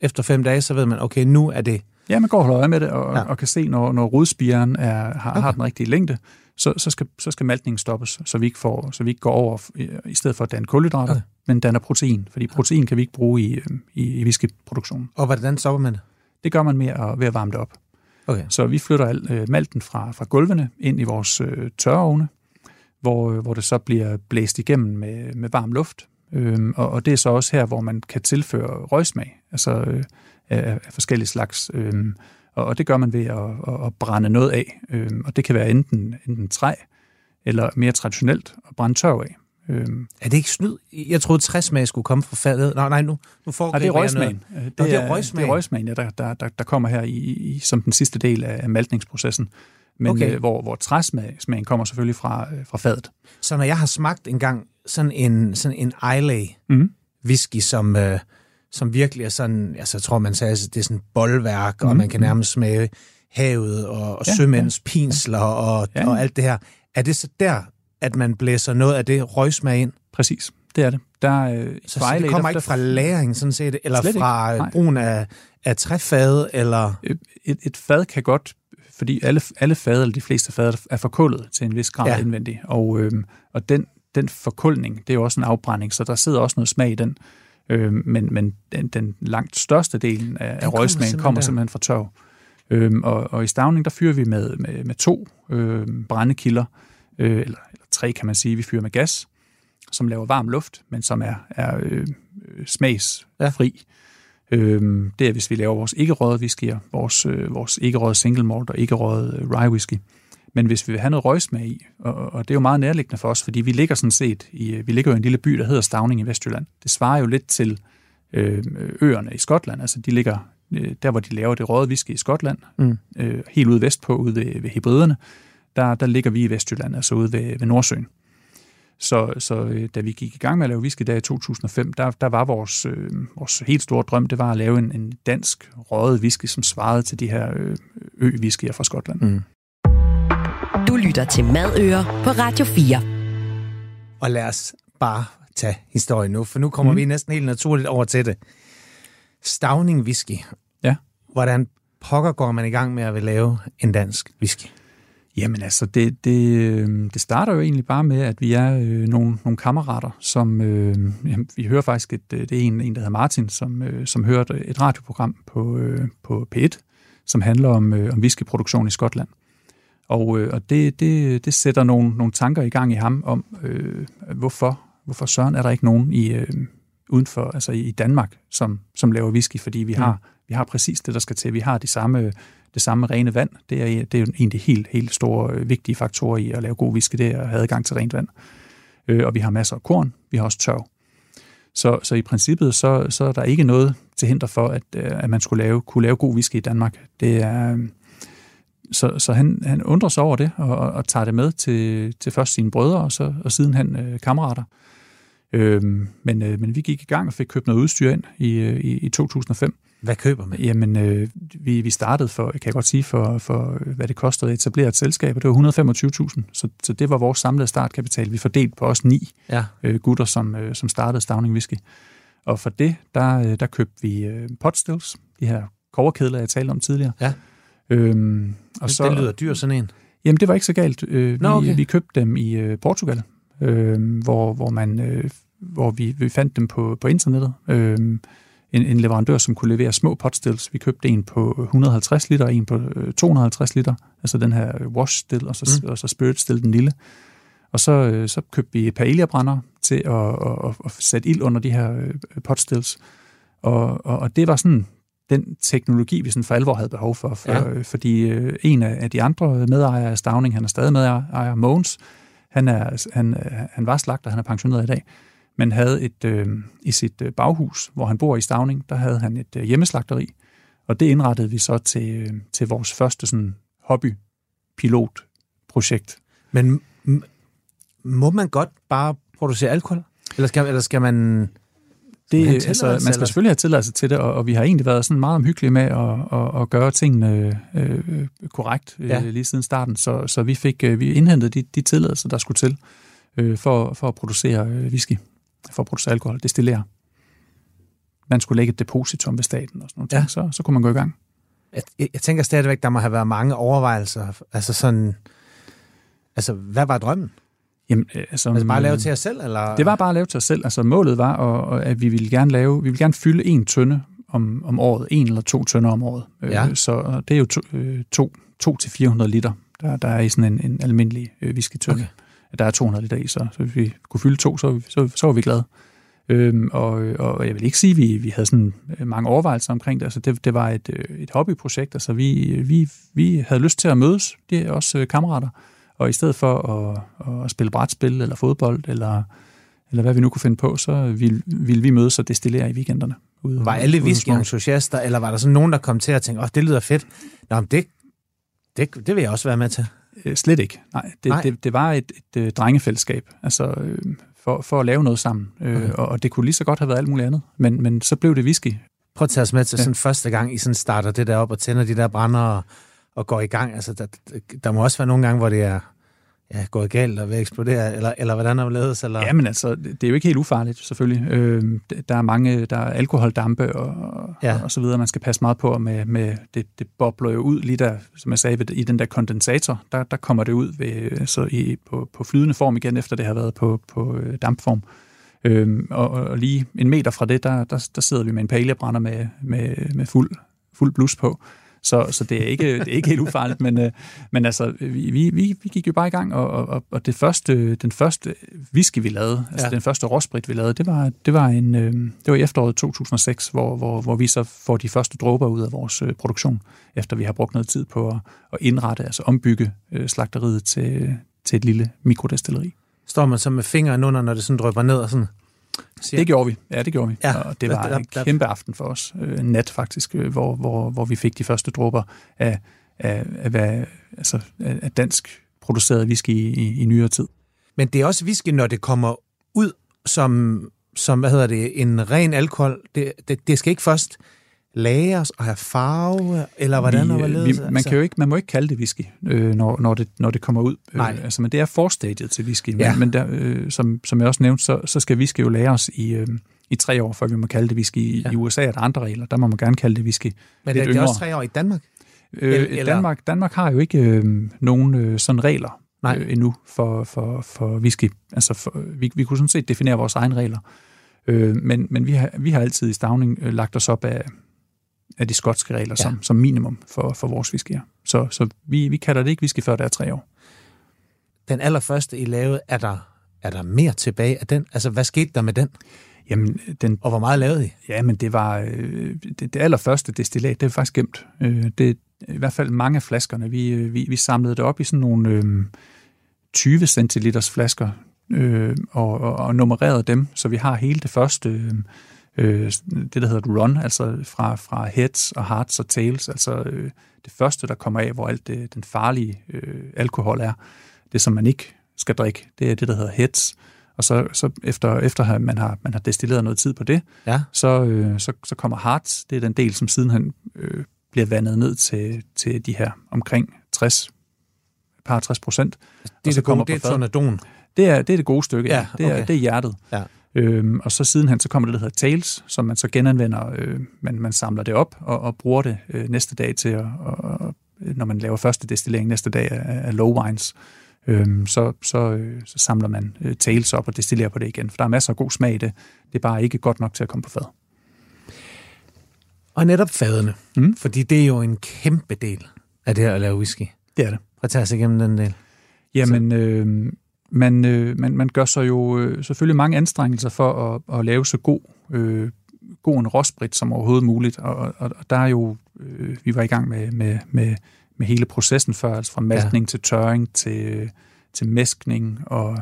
efter fem dage, så ved man, okay, nu er det... Ja, man går og holder øje med det, og, Ja. ja. og kan se, når, når rodspiren er, har, okay. har den rigtige længde, så, så, skal, så skal maltningen stoppes, så vi ikke, får, så vi ikke går over, i, i stedet for at danne kulhydrater, okay. men danner protein, fordi protein kan vi ikke bruge i, øh, i, i whiskyproduktionen. Og hvordan stopper man det? Det gør man med at, ved at varme det op. Okay. Så vi flytter al, øh, malten fra, fra gulvene ind i vores øh, tørreovne, hvor, øh, hvor det så bliver blæst igennem med, med varm luft. Øhm, og, og det er så også her, hvor man kan tilføre røgsmag, altså øh, af, af forskellige slags. Øhm, og, og det gør man ved at, at, at brænde noget af. Øhm, og det kan være enten, enten træ, eller mere traditionelt at brænde tørv af. Øhm, Er det ikke snyd? Jeg troede, træsmag skulle komme fra fadet. Nej, nej, nu, nu foregriber Nej, det er røgsmagen. Øh, Det, Nå, det er røgsmagen. Det er røgsmagen, ja, der, der, der, der kommer her i, i, som den sidste del af, maltningsprocessen. Men Okay. øh, hvor, hvor træsmagen kommer selvfølgelig fra, øh, fra fadet. Så når jeg har smagt engang sådan en, sådan en Islay Mhm. whisky, som, øh, som virkelig er sådan, altså jeg tror man sagde, at det er sådan et boldværk, mm. og Mhm. man kan nærmest smage havet og, og ja, sømænds ja. pinsler og, ja. Og alt det her. Er det så der, at man blæser noget af det røgsmag ind? Præcis, det er det. Der, øh, Så, så det kommer ikke fra læring, sådan set, eller Slet ikke. fra øh, Nej. brugen af, af træfade, eller... Et, et fad kan godt, fordi alle, alle fad, eller de fleste fad, er forkullet til en vis grad Ja. indvendigt. Og, øhm, og den, den forkuldning, det er jo også en afbrænding, så der sidder også noget smag i den. Øhm, men men den, den langt største del af, af kommer røgsmagen simpelthen kommer der. simpelthen fra tørv. Øhm, og, og i stavning, der fyrer vi med, med, med to øhm, brændekilder, øh, eller, eller tre kan man sige. Vi fyrer med gas, som laver varm luft, men som er, er øh, øh, smagsfri. Øhm, det er, hvis vi laver vores ikke-røde whiskyer, vores, øh, vores ikke-røde single malt og ikke-røde øh, rye whisky. Men hvis vi vil have noget røgsmag i, og, og det er jo meget nærliggende for os, fordi vi ligger sådan set i, øh, vi ligger jo i en lille by, der hedder Stavning i Vestjylland. Det svarer jo lidt til øh, øerne i Skotland. Altså de ligger øh, der, hvor de laver det røde whisky i Skotland, Mm. øh, helt ude vestpå, ude ved, ved Hebriderne. Der, der ligger vi i Vestjylland, altså ude ved, ved Nordsøen. Så, så øh, da vi gik i gang med at lave whisky der i 2005, der, der var vores, øh, vores helt store drøm, det var at lave en, en dansk røget whisky, som svarede til de her øh, ø-whiskyer fra Skotland. Mm. Du lytter til Madøer på Radio 4. Og lad os bare tage historien nu, for nu kommer mm. Vi næsten helt naturligt over til det. Stavning whisky. Ja. Hvordan pokker går man i gang med at vil lave en dansk whisky? Jamen altså, det, det, øh, det starter jo egentlig bare med, at vi er øh, nogle, nogle kammerater, som øh, jamen, vi hører faktisk, et, øh, det er en, en der hedder Martin, som, øh, som hørte et radioprogram på, øh, på P1, som handler om, øh, om whiskyproduktion i Skotland. Og, øh, og det, det, det sætter nogle, nogle tanker i gang i ham om, øh, hvorfor, hvorfor søren er der ikke nogen i, øh, uden for, altså i Danmark, som, som laver whisky, fordi vi har, vi har præcis det, der skal til. Vi har de samme, det samme rene vand. Det er, det er jo en af de helt, helt store, øh, vigtige faktorer i at lave god whisky, det er at have adgang til rent vand. Øh, og vi har masser af korn, vi har også tørv. Så, så i princippet, så, så er der ikke noget til hinder for, at, øh, at man skulle lave, kunne lave god whisky i Danmark. Det er, så, så han, han undrer sig over det, og, og tager det med til, til først sine brødre, og, så, og sidenhen øh, kammerater. Øhm, men, øh, men vi gik i gang og fik købt noget udstyr ind i, øh, i, i 2005. Hvad køber man? Jamen, øh, vi, vi startede for, kan jeg godt sige, for, for hvad det kostede at etablere et selskab, og det var 125.000. Så, så det var vores samlede startkapital. Vi fordelte på os ni Ja. øh, gutter, som, øh, som startede Stavning Whisky. Og for det, der, øh, der købte vi øh, potstills, de her koverkedler, jeg talte om tidligere. Ja. Øhm, og så, det lyder dyr, sådan en. Jamen, det var ikke så galt. Øh, Nå, vi, okay. vi købte dem i øh, Portugal, øh, hvor, hvor, man, øh, hvor vi, vi fandt dem på, på internettet. Øh, en, en leverandør, som kunne levere små potstills. Vi købte en på 150 liter og en på øh, 250 liter, altså den her wash still, og så, mm. og så spirit still, den lille. Og så, øh, så købte vi paella-brænder til at, at, at, at sætte ild under de her øh, potstills. Og, og, og det var sådan den teknologi, vi sådan for alvor havde behov for. for Ja. ja. Fordi øh, en af, de andre medejere af Stavning, han er stadig medejer, Mogens, han, er, han, øh, han var slagter, han er pensioneret i dag, men havde et øh, i sit øh, baghus, hvor han bor i Stavning, der havde han et øh, hjemmeslagteri, og det indrettede vi så til, øh, til vores første sådan hobby-pilot-projekt. Men m- må man godt bare producere alkohol? Eller skal, eller skal man... Det, have en altså, man skal selvfølgelig have tilladelse til det, og, og vi har egentlig været sådan meget omhyggelige med at, at, at gøre tingene øh, korrekt øh, Ja. lige siden starten. Så, så vi fik øh, vi indhentede de, de tilladelser, der skulle til øh, for, for at producere øh, whisky, for at producere alkohol, destillere. Man skulle lægge et depositum ved staten og sådan noget, Ja. så, så kunne man gå i gang. Jeg, jeg, jeg tænker stadigvæk, der må have været mange overvejelser. Altså sådan... Altså, hvad var drømmen? Jamen, øh, altså, Altså bare lave til jer selv, eller? Det var bare at lave til os selv. Altså målet var, at, at vi ville gerne lave, vi ville gerne fylde en tønde om, om året, en eller to tønder om året. Ja. Øh, Så det er jo to, øh, to, to til 400 liter, der, der er i sådan en, en almindelig øh, whisky-tønde. Okay. Der er 200 liter i, så, så hvis vi kunne fylde to, så, så, så var vi glade. Øhm, og, og jeg vil ikke sige, at vi, vi havde sådan øh, mange overvejelser omkring det. Altså det, det var et, øh, et hobbyprojekt. Altså vi, vi, vi havde lyst til at mødes, det er også øh, kammerater, og i stedet for at, at spille brætspil eller fodbold, eller, eller hvad vi nu kunne finde på, så ville, ville vi mødes og destillere i weekenderne. Ude, Var alle whisky-entusiaster, eller var der sådan nogen, der kom til at tænke, åh, oh, det lyder fedt. Nå, men det, det, det vil jeg også være med til. Øh, Slet ikke. Nej, det, Nej. Det, det var et, et, et drengefællesskab, altså øh, for, for at lave noget sammen. Øh, Okay. og, og det kunne lige så godt have været alt muligt andet, men, men så blev det whisky. Prøv at tage os med til Ja. sådan første gang, I sådan starter det der op og tænder de der brænder og, og går i gang. Altså, der, der må også være nogle gange, hvor det er ja, gået galt og vil eksplodere, eller, eller hvordan er det ledes, eller... Ja, men altså, det er jo ikke helt ufarligt, selvfølgelig. Øh, der er mange, der er alkoholdampe og, Ja. ja. og så videre, man skal passe meget på med, med det, det bobler jo ud lige der, som jeg sagde, ved- i den der kondensator, der, der kommer det ud ved, så i, på, på flydende form igen, efter det har været på, på øh, dampform. Øhm, og, og lige en meter fra det, der, der, der sidder vi med en palebrænder med, med, med fuld, fuld blus på. Så, så det, er ikke, det er ikke helt ufarligt, men, øh, men altså, vi, vi, vi gik jo bare i gang, og, og, og det første, den første whisky, vi lavede, altså Ja. den første råsprit, vi lavede, det var, det var, en, øh, det var i efteråret 2006, hvor, hvor, hvor vi så får de første dråber ud af vores øh, produktion, efter vi har brugt noget tid på at, at indrette, altså ombygge øh, slagteriet til, til et lille mikrodestilleri. Står man så med fingeren under, når det sådan drøber ned og sådan... Siger, Det gjorde vi. Ja, det gjorde vi. Ja, og det var der- en kæmpe aften for os. Øh, En nat faktisk, øh, hvor, hvor, hvor vi fik de første dråber af, af, af, hvad, altså, af dansk produceret whisky i, i, i nyere tid. Men det er også whisky, når det kommer ud som, som hvad hedder det, en ren alkohol. Det, det, det skal ikke først lagres og have farve, eller hvordan og vi, hvorledes? vi, man, kan jo ikke, man må ikke kalde det whisky, øh, når, når, det, når det kommer ud. Nej. Øh, altså, men det er forstadiet til whisky. Men, Ja. men der, øh, som, som jeg også nævnte, så, så skal whisky jo lagres i, øh, i tre år, før vi må kalde det whisky. I, Ja. I USA er der andre regler. Der må man gerne kalde det whisky. Men det, det er også tre år i Danmark. Øh, Eller- Danmark, Danmark har jo ikke øh, nogen øh, sådan regler Nej. øh, endnu for, for, for whisky. Altså for, vi, vi kunne sådan set definere vores egne regler. Øh, men men vi, har, vi har altid i Stavning øh, lagt os op af, af de skotske regler Ja. som, som minimum for, for vores whiskyer. Så, så vi, vi kalder det ikke whisky, før der er tre år. Den allerførste, I lavede, er der, er der mere tilbage af den? Altså, hvad skete der med den? Jamen, den, Og hvor meget lavede I? ja, men det var øh, det, det allerførste destillat, det er faktisk gemt. Øh, det i hvert fald mange af flaskerne. Vi, øh, vi, vi samlede det op i sådan nogle øh, 20 centiliters flasker, øh, og, og, og nummererede dem, så vi har hele det første, øh, øh, det, der hedder et run, altså fra, fra heads og hearts og tails, altså øh, det første, der kommer af, hvor alt det, den farlige øh, alkohol er, det som man ikke skal drikke, det er det, der hedder heads. Og så, så efter, efter man har, man har destilleret noget tid på det, Ja. så, øh, så, så kommer hearts, det er den del, som sidenhen øh, bliver vandet ned til, til de her omkring 60, par 60 procent. Det Og er så det kommer det er fad. tornadon. Det er, det er det gode stykke, Ja, ja. Det, er, okay. det er hjertet. Ja. Øhm, og så sidenhen, så kommer det, der hedder tails, som man så genanvender, øh, man, man samler det op og, og bruger det øh, næste dag til, at, og, og, når man laver første destillering næste dag af, af low wines, øhm, så, så, øh, så samler man øh, tails op og destillerer på det igen, for der er masser af god smag i det. Det er bare ikke godt nok til at komme på fad. Og netop fadene. Mm. Fordi det er jo en kæmpe del af det her at lave whisky. Det er det. Prøv at tage os igennem den del. Jamen, øh, man, øh, man, man gør sig jo øh, selvfølgelig mange anstrengelser for at, at lave så god, øh, god en råsprit som overhovedet muligt. Og, og, og der er jo, øh, vi var i gang med, med, med, med hele processen før, altså fra maltning ja. til tørring til, til mæskning og,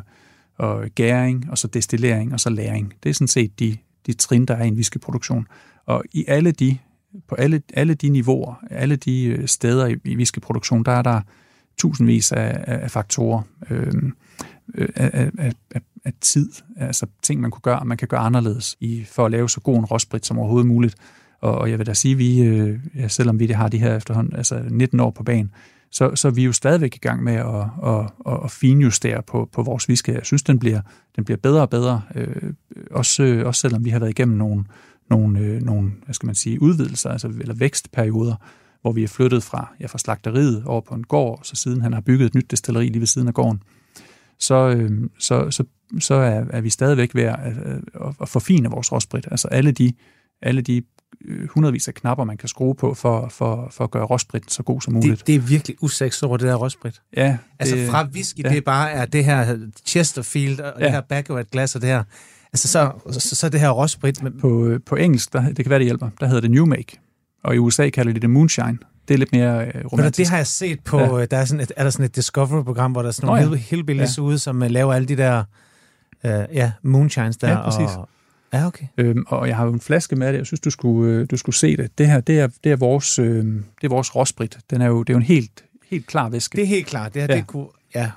og gæring, og så destillering og så læring. Det er sådan set de, de trin, der er i en whiskyproduktion. Og i alle de, på alle, alle de niveauer, alle de øh, steder i, i whiskyproduktion, der er der tusindvis af, af, af faktorer, øh, øh, af, af, af, af tid, altså ting, man kunne gøre, man kan gøre anderledes i, for at lave så god en råsprit som overhovedet muligt. Og, og jeg vil da sige, vi, øh, ja, selvom vi det har de her efterhånden, altså 19 år på banen, så, så er vi jo stadigvæk i gang med at, at, at, at finjustere på, på vores whisky. Jeg synes, den bliver, den bliver bedre og bedre, øh, også, øh, også selvom vi har været igennem nogle, nogle, øh, nogle hvad skal man sige, udvidelser, altså, eller vækstperioder, hvor vi er flyttet fra, ja, fra slagteriet over på en gård, så siden han har bygget et nyt destilleri lige ved siden af gården, så, øh, så, så, så er, er vi stadigvæk ved at, at, forfine vores råsprit. Altså alle de, alle de øh, hundredvis af knapper, man kan skrue på for, for, for at gøre råsprit så god som muligt. Det, det er virkelig useks over det der råsprit. ja, Altså det, fra whisky, ja. det bare er det her Chesterfield og ja. Det her et glas og det her. Altså så, så, så det her råsprit. På, øh, på engelsk, der, det kan være, det hjælper, der hedder det New Make, og i USA kalder de det Moonshine. Det er lidt mere øh, men det romantisk. har jeg set på, ja. der er, sådan et, er der sådan et Discovery-program, hvor der er sådan nogle Nå ja. ja. hillbillies ja. ude, som uh, laver alle de der uh, ja, moonshines der. Ja, præcis. Og, ja, okay. Øhm, og jeg har jo en flaske med det. Jeg synes, du skulle, øh, du skulle se det. Det her, det er, det er vores, øh, det er vores råsprit. Den er jo, det er jo en helt, helt klar væske. Det er helt klart. Det her, Ja. det kunne, ja.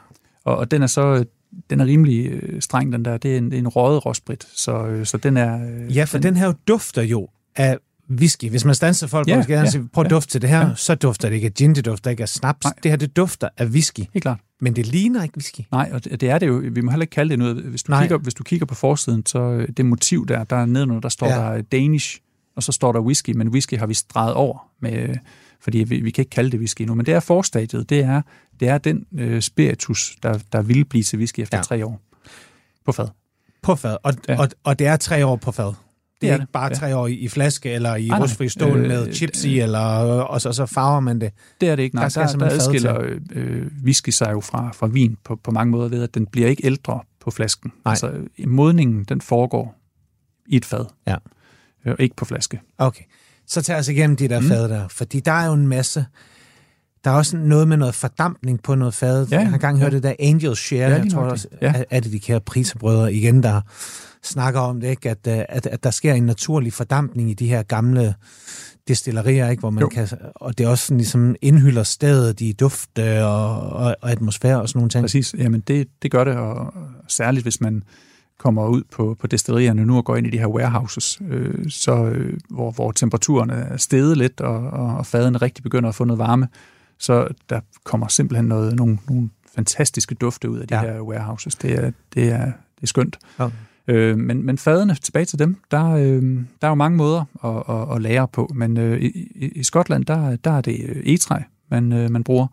Og, og den er så øh, den er rimelig øh, streng, den der. Det er en, det er en røget råsprit, så, øh, så den er... Øh, ja, for den, den her jo dufter jo af whisky. Hvis man standser folk, Ja, ja, skal ja, sige, prøv at ja. dufte til det her, Ja. så dufter det ikke af gin, det dufter ikke af snaps. Nej. Det her, det dufter af whisky. Helt klart. Men det ligner ikke whisky. Nej, og det, det er det jo. Vi må heller ikke kalde det noget. Hvis du, Nej. kigger, hvis du kigger på forsiden, så øh, det motiv der, der er nedenunder, der står Ja. der Danish, og så står der whisky, men whisky har vi streget over, med, fordi vi, vi kan ikke kalde det whisky nu. Men det er forstadiet. Det er, det er den øh, spiritus, der, der vil blive til whisky efter Ja. tre år på fad. På fad. Og. Ja. og, og det er tre år på fad. Det er er ikke det, bare ja. tre år i, i flaske eller i nej. rustfri stål Øh, med chips i, eller, og så, så farver man det. Det er det ikke. Nej, Der der, der, adskiller øh, øh, whisky sig jo fra, fra vin på, på mange måder ved, at den bliver ikke ældre på flasken. Nej. Altså, øh, modningen, den foregår i et fad. Ja. Øh, ikke på flaske. Okay. Så tager os igennem de der. Mm. fad der. Fordi der er jo en masse... Der er også noget med noget fordampning på noget fad. Ja, Jeg har engang ja. hørt det der Angel Share. Ja, jeg tror også. Ja. er, det de kære prisebrødre igen, der snakker om det, ikke? At, øh, at, at der sker en naturlig fordampning i de her gamle destillerier, ikke? hvor man Jo. kan, og det også sådan, ligesom indhylder stedet i duft øh, og, og, og atmosfære og sådan nogle ting. Præcis. Jamen, det, det gør det, og særligt hvis man kommer ud på, på destillerierne nu og går ind i de her warehouses, øh, så, øh, hvor, hvor temperaturen er steget lidt, og, og, og fadene rigtig begynder at få noget varme, så der kommer simpelthen noget, nogle, nogle fantastiske dufte ud af de Ja. ja. her warehouses. Det er, det er, det er skønt. Okay. Øh, men, men fadene, tilbage til dem, der, øh, der er jo mange måder at, at, at lære på, men øh, i, i- Skotland, der, der er det øh, egetræ, man, øh, man bruger,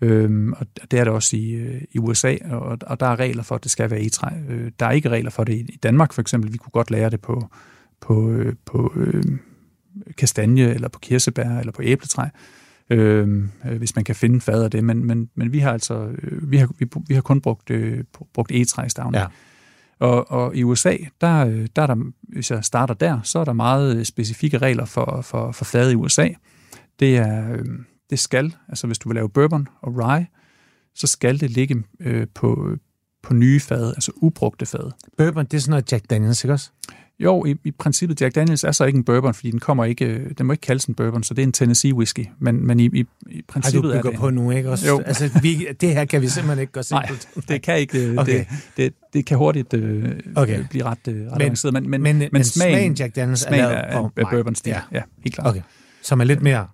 Øhm, og det er det også i, øh, i USA, og, og der er regler for, at det skal være egetræ. Øh, der er ikke regler for det i, i Danmark, for eksempel. Vi kunne godt lære det på, på, øh, på øh, kastanje, eller på kirsebær, eller på æbletræ, øh, øh, hvis man kan finde fad af det. Men, men, men vi har altså øh, vi har, vi, vi har kun brugt, øh, brugt egetræ i stavnen. Ja. Og, og i USA, der, øh, der er der, hvis jeg starter der, så er der meget øh, specifikke regler for, for, for fad i USA. Det er, øh, det skal, altså hvis du vil lave bourbon og rye, så skal det ligge øh, på, på nye fad, altså ubrugte fad. Bourbon, det er sådan noget Jack Daniels, ikke også? Jo, i, i princippet, Jack Daniels er så ikke en bourbon, fordi den kommer ikke, øh, den må ikke kaldes en bourbon, så det er en Tennessee whisky. Men, men i, i, i Har princippet du er bygger det... på nu, ikke også? Jo. Altså, vi, det her kan vi simpelthen ikke Nej, simpelt. det kan ikke. Det, Okay. det, det, det kan hurtigt øh, Okay. blive ret, øh, ret Men- avanceret. Men, men, men, men, men smagen, smagen, Jack Daniels er smagen er, på er, er bourbon-stil. Ja. ja, helt klart. Okay. Som er lidt mere,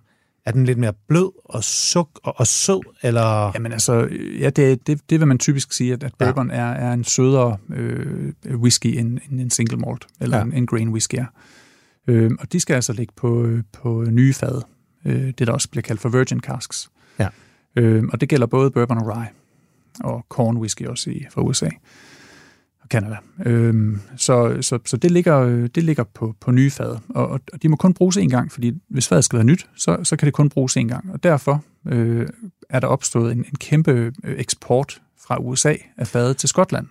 er den lidt mere blød og suk og, og sød, eller... Jamen altså, ja, det, det, det vil man typisk sige, at, at Ja. bourbon er, er en sødere øh, whisky end, end en single malt, eller Ja. ja. en, en grain whisky er. Øh, og de skal altså ligge på, øh, på nye fad, øh, det der også bliver kaldt for virgin casks. Ja. Øh, og det gælder både bourbon og rye, og corn whisky også i, fra USA Canada. Øh, så, så, så det ligger, øh, det ligger på, på nye fad, og, og de må kun bruges én gang, fordi hvis fadet skal være nyt, så, så kan det kun bruges én gang. Og derfor øh, er der opstået en, en kæmpe øh, eksport fra USA af fadet til Skotland.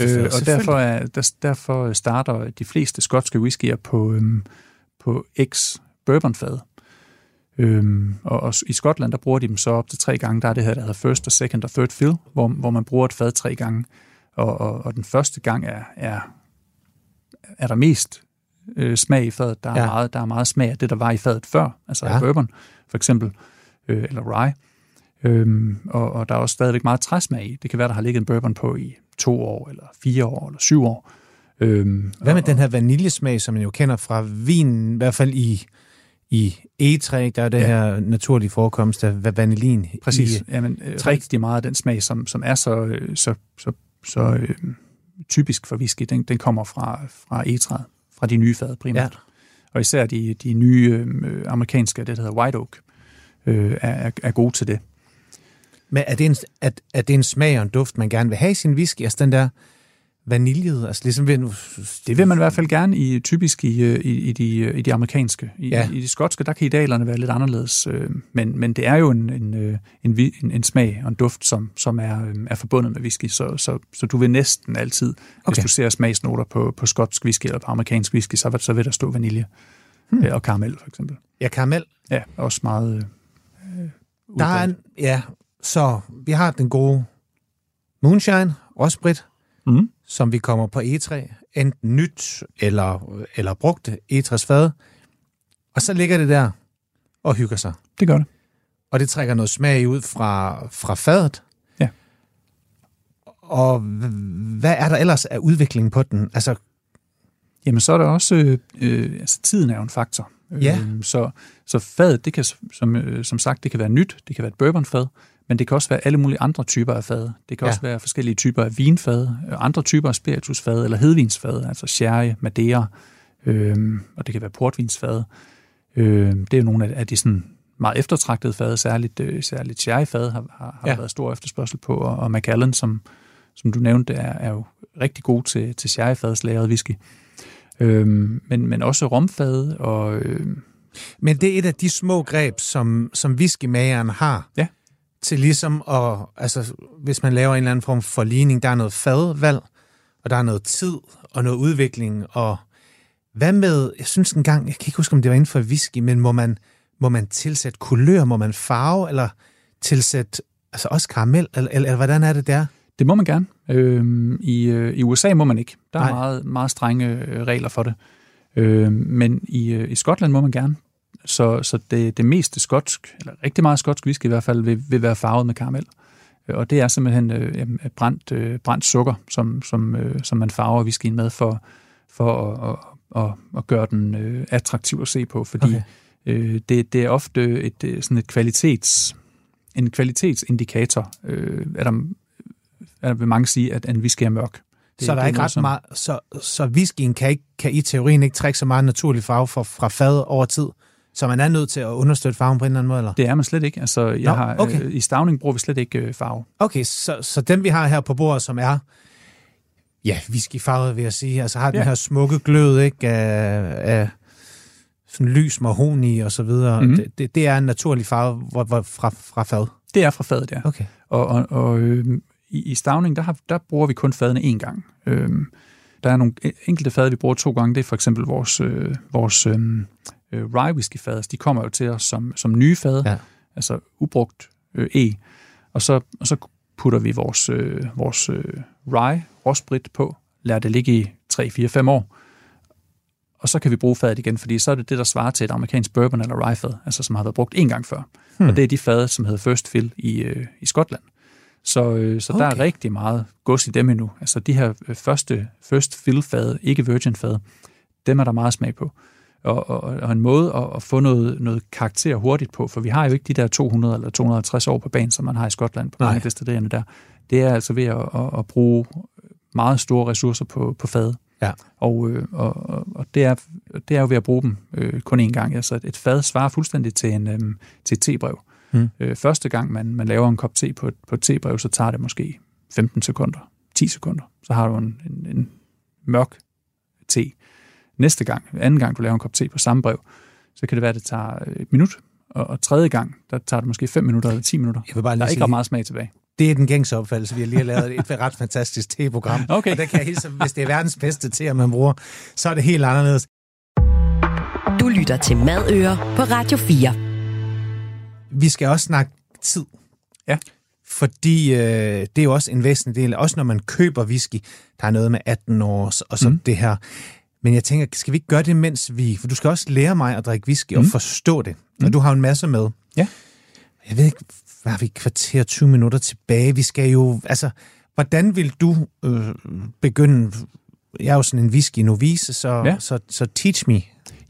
Øh, og derfor, er, der, derfor starter de fleste skotske whiskyer på, øhm, på X bourbonfad. Øhm, og, og i Skotland, der bruger de dem så op til tre gange. Der er det her, der hedder first og second og third fill, hvor, hvor man bruger et fad tre gange. Og, og, og den første gang er, er, er der mest øh, smag i fadet. Der er, Ja. meget, der er meget smag af det, der var i fadet før, altså Ja. bourbon for eksempel, øh, eller rye. Øhm, og, og der er også stadigvæk meget træsmag i. Det kan være, der har ligget en bourbon på i to år, eller fire år, eller syv år. Øhm, Hvad med og, den her vaniljesmag, som man jo kender fra vinen, i hvert fald i, i egetræ, der er det ja. Her naturlige forekomst af va- vanilin. Præcis. I, Jamen, øh, træ. rigtig meget af den smag, som, som er så, øh, så, så, så øh, typisk for whisky, den, den kommer fra, fra egetræet, fra de nye fad primært. Ja. Og især de, de nye øh, amerikanske, det der hedder White Oak, øh, er, er, er gode til det. Men er det, en, er, er det en smag og en duft, man gerne vil have i sin whisky? Altså den der vaniljet, altså ligesom ved. Det vil man i hvert fald gerne i typisk i, øh, i, i, de, øh, i de amerikanske. I, Ja. I de skotske, der kan idealerne være lidt anderledes. øh, Men, men det er jo en, en, en, en, en smag og en duft, som, som er, øh, er forbundet med whisky. Så, så, så du vil næsten altid, okay. Hvis du ser smagsnoter på, på skotsk whisky eller på amerikansk whisky, så, så vil der stå vanilje hmm. og karamel for eksempel. Ja, karamel. Ja, også meget øh, Der er en, ja, så vi har den gode moonshine, rosbrit, Mhm. Som vi kommer på egetræ, enten nyt eller, eller brugt egetræsfad. Og så ligger det der og hygger sig. Det gør det. Og det trækker noget smag ud fra, fra fadet. Ja. Og hvad er der ellers af udvikling på den? Altså, Jamen, så er der også, øh, altså tiden er jo en faktor. Ja. Øh, så, så fadet, det kan, som, øh, som sagt, det kan være nyt, det kan være et bourbonfad, men det kan også være alle mulige andre typer af fad. Det kan Ja. også være forskellige typer af vinfad, øh, andre typer af spiritusfad, eller hedvinsfad, altså sherry, madeira, øh, og det kan være portvinsfad. Øh, det er jo nogle af, af de sådan meget eftertragtede fad, særligt, øh, særligt sherryfad har, har, har Ja. været stor efterspørgsel på, og, og Macallan, som, som du nævnte, er, er jo rigtig god til, til sherryfadslagret whisky. Øhm, men, men også romfad og øhm, men det er et af de små greb, som, som whiskymageren har. Ja. Til ligesom at, altså, hvis man laver en eller anden form for ligning, der er noget fadvalg, og der er noget tid og noget udvikling, og hvad med, jeg synes engang, jeg kan ikke huske, om det var inden for whisky, men må man, må man tilsætte kulør, må man farve, eller tilsætte, altså også karamel, eller, eller, eller hvordan er det der? det må man gerne. Øhm, i, øh, I USA må man ikke. Der er Nej. meget, meget strenge øh, regler for det. Øhm, men i, øh, i Skotland må man gerne. Så, så det, det meste skotsk, eller rigtig meget skotsk whisky i hvert fald, vil, vil være farvet med karamel. Øh, Og det er simpelthen øh, jamen, brændt, øh, brændt sukker, som, som, øh, som man farver whiskyen med for, for at, at, at, at gøre den øh, attraktiv at se på, fordi Okay. øh, det, det er ofte et, øh, sådan et kvalitets, en kvalitetsindikator, øh, er der, er der vil mange sige, at en whisky er mørk. Det, så der er ikke ret som- meget, så, så whiskyen kan, ikke, kan i teorien ikke trække så meget naturlig farve fra, fra fad over tid, så man er nødt til at understøtte farven på en eller anden måde, eller? Det er man slet ikke. Altså, jeg Nå, har, okay. øh, I stavning bruger vi slet ikke øh, farve. Okay, så, så den vi har her på bordet, som er, ja, whiskyfarvet vil jeg sige, altså har den Ja. her smukke glød, ikke, af, af sådan lys mahoni og så videre, Mhm. det, det, det er en naturlig farve hvor, hvor, fra, fra fad. Det er fra fadet, ja. Okay. Og, og, og øh, i, i stavning, der, har, der bruger vi kun fadene én gang. Øh, der er nogle enkelte fad, vi bruger to gange. Det er for eksempel vores, øh, vores øh, øh, rye whisky fad. De kommer jo til os som, som nye fad, Ja. altså ubrugt øh, E. Og så, og så putter vi vores, øh, vores øh, rye, råsprit på, lader det ligge i 3-4-5 år, og så kan vi bruge fadet igen, fordi så er det det, der svarer til et amerikansk bourbon eller rye-fad, altså som har været brugt en gang før. Hmm. Og det er de fade, som hedder First Fill i, øh, i Skotland. Så, øh, så okay. der er rigtig meget gods i dem endnu. Altså de her øh, første First Fill-fade, ikke virgin-fade, dem er der meget smag på. Og, og, og en måde at, at få noget, noget karakter hurtigt på, for vi har jo ikke de der 200 eller 250 år på banen, som man har i Skotland på mange destillerierne der. Det er altså ved at, at, at bruge meget store ressourcer på, på fad. Ja. Og, øh, og, og det, er, det er jo ved at bruge dem øh, kun én gang. Altså et fad svarer fuldstændig til, en, øh, til et tebrev. Mm. Øh, første gang, man, man laver en kop te på et, på et tebrev, så tager det måske 15 sekunder, 10 sekunder. Så har du en, en, en mørk te. Næste gang, anden gang, du laver en kop te på samme brev, så kan det være, at det tager et minut. Og, og tredje gang, der tager det måske 5 minutter eller 10 minutter. Jeg vil bare der er sige, ikke ret meget smag tilbage. Det er den gængse opfattelse. Vi har lige lavet et ret fantastisk te-program. Okay. Og der kan jeg hilse, hvis det er verdens bedste te, man bruger, så er det helt anderledes. Du lytter til Madøer på Radio 4. Vi skal også snakke tid. Ja. Fordi øh, det er jo også en væsentlig del, også når man køber whisky, der er noget med 18 år, og så mm. det her. Men jeg tænker, skal vi ikke gøre det, mens vi... For du skal også lære mig at drikke whisky mm. og forstå det. Og Mm. du har jo en masse med. Ja. Jeg ved ikke, hvad har vi kvarter 20 minutter tilbage? Vi skal jo... Altså, hvordan vil du øh, begynde... Jeg er jo sådan en whisky-novice, så, ja. så, så teach me.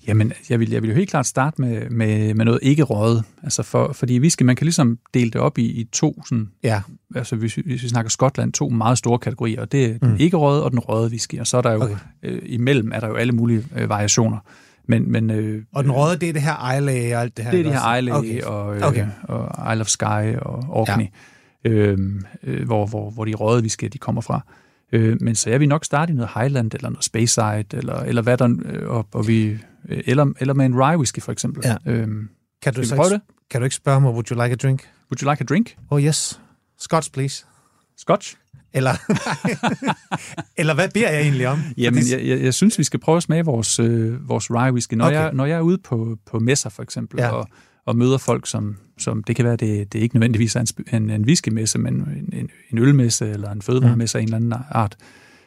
Jamen, jeg vil, jeg vil jo helt klart starte med, med, med noget ikke røget. Altså for, fordi whisky, man kan ligesom dele det op i, i to, sådan, Ja, altså hvis, vi- hvis vi snakker Skotland, to meget store kategorier. Og det er den ikke røde og den røde whisky. Og så er der jo, Okay. øh, imellem er der jo alle mulige øh, variationer. Men, men øh, og den røde, det er det her Islay og alt det her. det er de ikke her? Islay Okay. og, øh, Okay. og Isle of Skye og Orkney, ja. øhm, øh, hvor, hvor, hvor de røde whisky de kommer fra. Øh, men så jeg vil nok starte i noget Highland eller noget Speyside, eller, eller hvad der, øh, og, og vi, øh, eller, eller med en rye whisky for eksempel. Ja. Øhm, Kan du, så prøve ikke, kan du ikke spørge mig, would you like a drink? would you like a drink? Oh yes. Scotch, please. Scotch? Eller, eller hvad beder jeg egentlig om? Jamen, jeg, jeg, jeg synes, vi skal prøve at smage vores, øh, vores rye whisky. Når, Okay. jeg, når jeg er ude på, på messer for eksempel, Ja. og, og møder folk, som, som det kan være, det, det er ikke nødvendigvis er en, en, en whiskymesse, men en, en, en ølmesse eller en fødevaremesse af en eller anden art,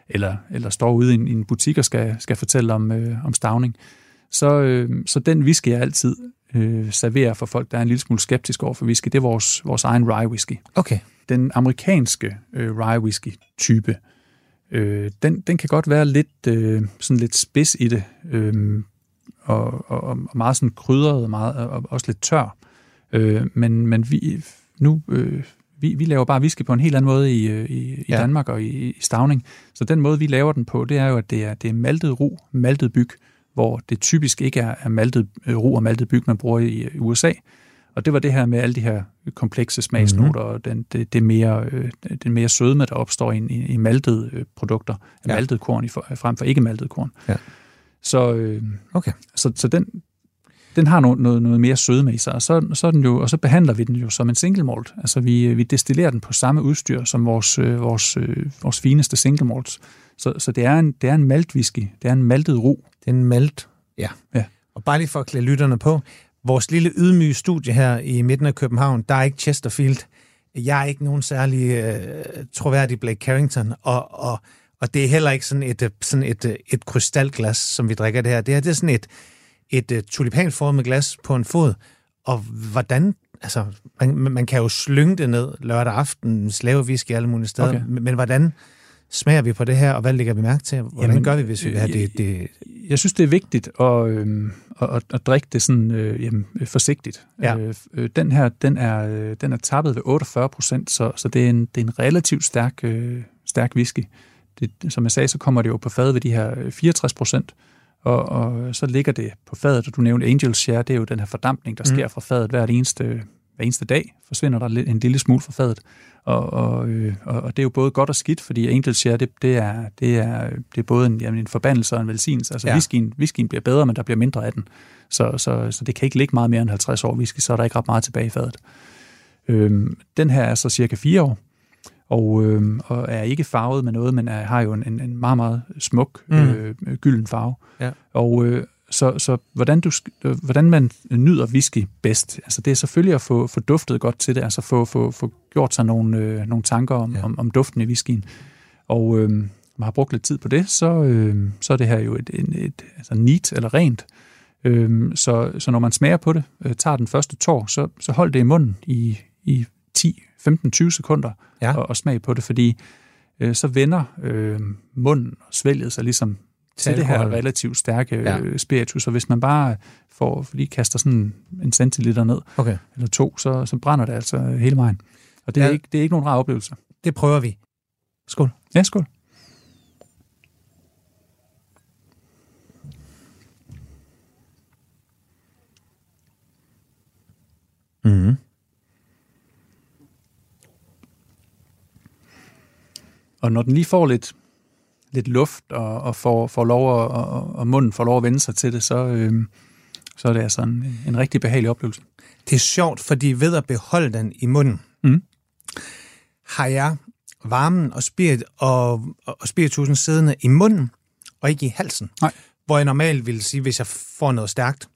eller, eller står ude i en, i en butik og skal, skal fortælle om, øh, om stavning, så, øh, så den whisky, jeg altid øh, serverer for folk, der er en lille smule skeptisk over for whisky, det er vores, vores egen rye whisky Okay. den amerikanske øh, rye whisky type, øh, den, den kan godt være lidt, øh, sådan lidt spids i det, øh, og, og, og meget sådan krydret, meget, og også lidt tør. Øh, men, men vi, nu, øh, vi, vi laver bare whisky på en helt anden måde i, øh, i, i Ja. Danmark og i, i Stavning. Så den måde, vi laver den på, det er jo, at det er, det er maltet ru, maltet byg, hvor det typisk ikke er, maltet øh, ru og maltet byg, man bruger i, USA. Og det var det her med alle de her komplekse smagsnoter, mm-hmm. og den, det, det, mere, øh, den mere sødme, der opstår i, i, i maltede øh, produkter, Ja. maltet korn i, for- frem for ikke maltet korn. Ja. Så, øh, Okay. så, så den, den har noget, noget, noget mere sødme i sig, og så, så, den jo, og så behandler vi den jo som en single malt. Altså vi, vi destillerer den på samme udstyr som vores, øh, vores, øh, vores fineste single malts. Så, så det er en, det er en maltwhisky, det er en maltet ru. Det er en malt. Ja. Ja. Og bare lige for at klæde lytterne på, vores lille ydmyge studie her i midten af København, der er ikke Chesterfield. Jeg er ikke nogen særlig øh, troværdig Blake Carrington, og, og, og det er heller ikke sådan et, øh, sådan et, øh, et krystalglas, som vi drikker det her. Det her det er sådan et, et uh, tulipanformet glas på en fod. Og hvordan, altså, man, man kan jo slynge det ned lørdag aften, slave whisky alle mulige steder, Okay. men, men hvordan smager vi på det her, og hvad lægger vi mærke til? Hvordan Jamen, gør vi, hvis vi vil have øh, det, det Jeg synes, det er vigtigt at, øh, at, at, drikke det sådan øh, jamen, øh, forsigtigt. Ja. Øh, øh, den her, den er, den er tappet ved 48 procent, så, så det, er en, det er en relativt stærk, øh, stærk whisky. Det, som jeg sagde, så kommer det jo på fadet ved de her øh, 64 procent, og, og så ligger det på fadet, og du nævnte Angel Share, det er jo den her fordampning, der Mm. sker fra fadet hvert eneste, hver eneste dag, forsvinder der en lille smule fra fadet. Og, og, øh, og, det er jo både godt og skidt, fordi Angel Share, det, det, er, det, er, det er både en, jamen, en forbandelse og en velsignelse. Altså Ja. whiskyen, whiskyen bliver bedre, men der bliver mindre af den. Så, så, så det kan ikke ligge meget mere end 50 år whisky, så er der ikke ret meget tilbage i fadet. Øhm, den her er så cirka 4 år, og, øhm, og er ikke farvet med noget, men er, har jo en, en, en meget, meget smuk Mm. øh, gylden farve. Ja. Og øh, så, så hvordan, du, øh, hvordan man nyder whisky bedst, altså det er selvfølgelig at få, få duftet godt til det, altså få, få, få gjort sig nogle, øh, nogle tanker om, ja. om, om duften i whiskyen. Og øh, man har brugt lidt tid på det, så, øh, så er det her jo et, et, et altså neat eller rent. Øh, så, så når man smager på det, øh, tager den første tår, så, så hold det i munden i, i 10, 15, 20 sekunder Ja. og, og smag på det, fordi øh, så vender øh, munden og svælget sig ligesom til det her relativt stærke Ja. ja. spiritus, og hvis man bare får, lige kaster sådan en centiliter ned, Okay, eller to, så, så brænder det altså hele vejen. Og det er, Ja. ikke, det er ikke nogen rar oplevelse. det prøver vi. Skål. Ja, skål. Mm. Og når den lige får lidt, lidt luft, og, og får, får lov at, og, og munden får lov at vende sig til det, så, øh, så er det altså en, en rigtig behagelig oplevelse. Det er sjovt, fordi ved at beholde den i munden, Mm. har jeg varmen og, spirit og, og spiritusen siddende i munden, og ikke i halsen. Nej. Hvor jeg normalt ville sige, hvis jeg får noget stærkt,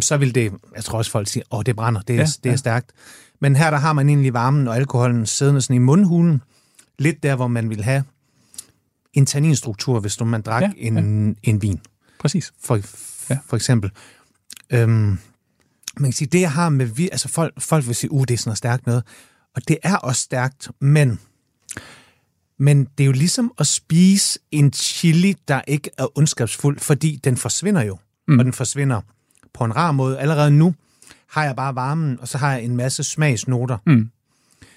så vil det, jeg tror også folk siger, åh, det brænder, det er, ja, det er ja. stærkt. Men her der har man egentlig varmen og alkoholen siddende sådan i mundhulen, lidt der, hvor man vil have en tanninstruktur, hvis du man drak Ja, en, ja. en vin Præcis. for, Ja. for eksempel. Øhm, man kan sige, det jeg har med vi, altså folk, folk vil sige, uh, det er sådan noget stærkt noget, og det er også stærkt, men, men det er jo ligesom at spise en chili, der ikke er ondskabsfuld, fordi den forsvinder jo, mm. og den forsvinder på en rar måde. Allerede nu har jeg bare varmen, og så har jeg en masse smagsnoter Mm.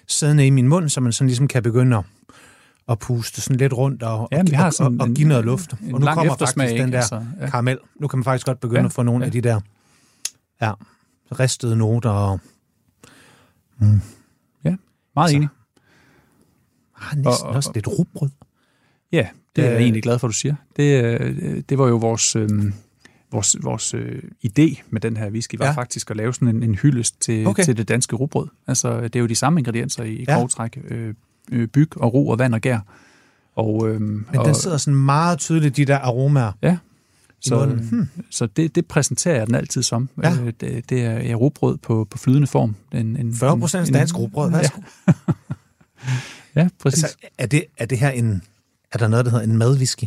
siddende i min mund, så man sådan ligesom kan begynde at, at puste sådan lidt rundt og, Ja, men vi og, har og, sådan og, en- og give noget luft. en og nu kommer faktisk den der Altså, ja. karamel. Nu kan man faktisk godt begynde Ja, at få nogle ja. af de der ja, ristede noter og Meget Så- enig. ah, næsten Og- og- også lidt rugbrød. Ja, det er jeg Øh. egentlig glad for, at du siger. Det, øh, det var jo vores, øh, vores, vores øh, idé med den her whisky, var ja. Ja. faktisk at lave sådan en, en hyldest til, okay. Til det danske rugbrød. Altså, det er jo de samme ingredienser i, i Ja. grov træk. Øh, øh, byg og ro og vand og gær. Og, øh, Men og, den sidder sådan meget tydeligt, de der aromaer. Ja. så. Hmm. så det, det præsenterer jeg den altid som. Ja. Øh, det, det er ja, rugbrød på, på flydende form. En, en, 40 procent en- dansk rugbrød. Ja, Værsgo. ja, præcis. Altså, er, det, er det her en... Er der noget, der hedder en madwhisky?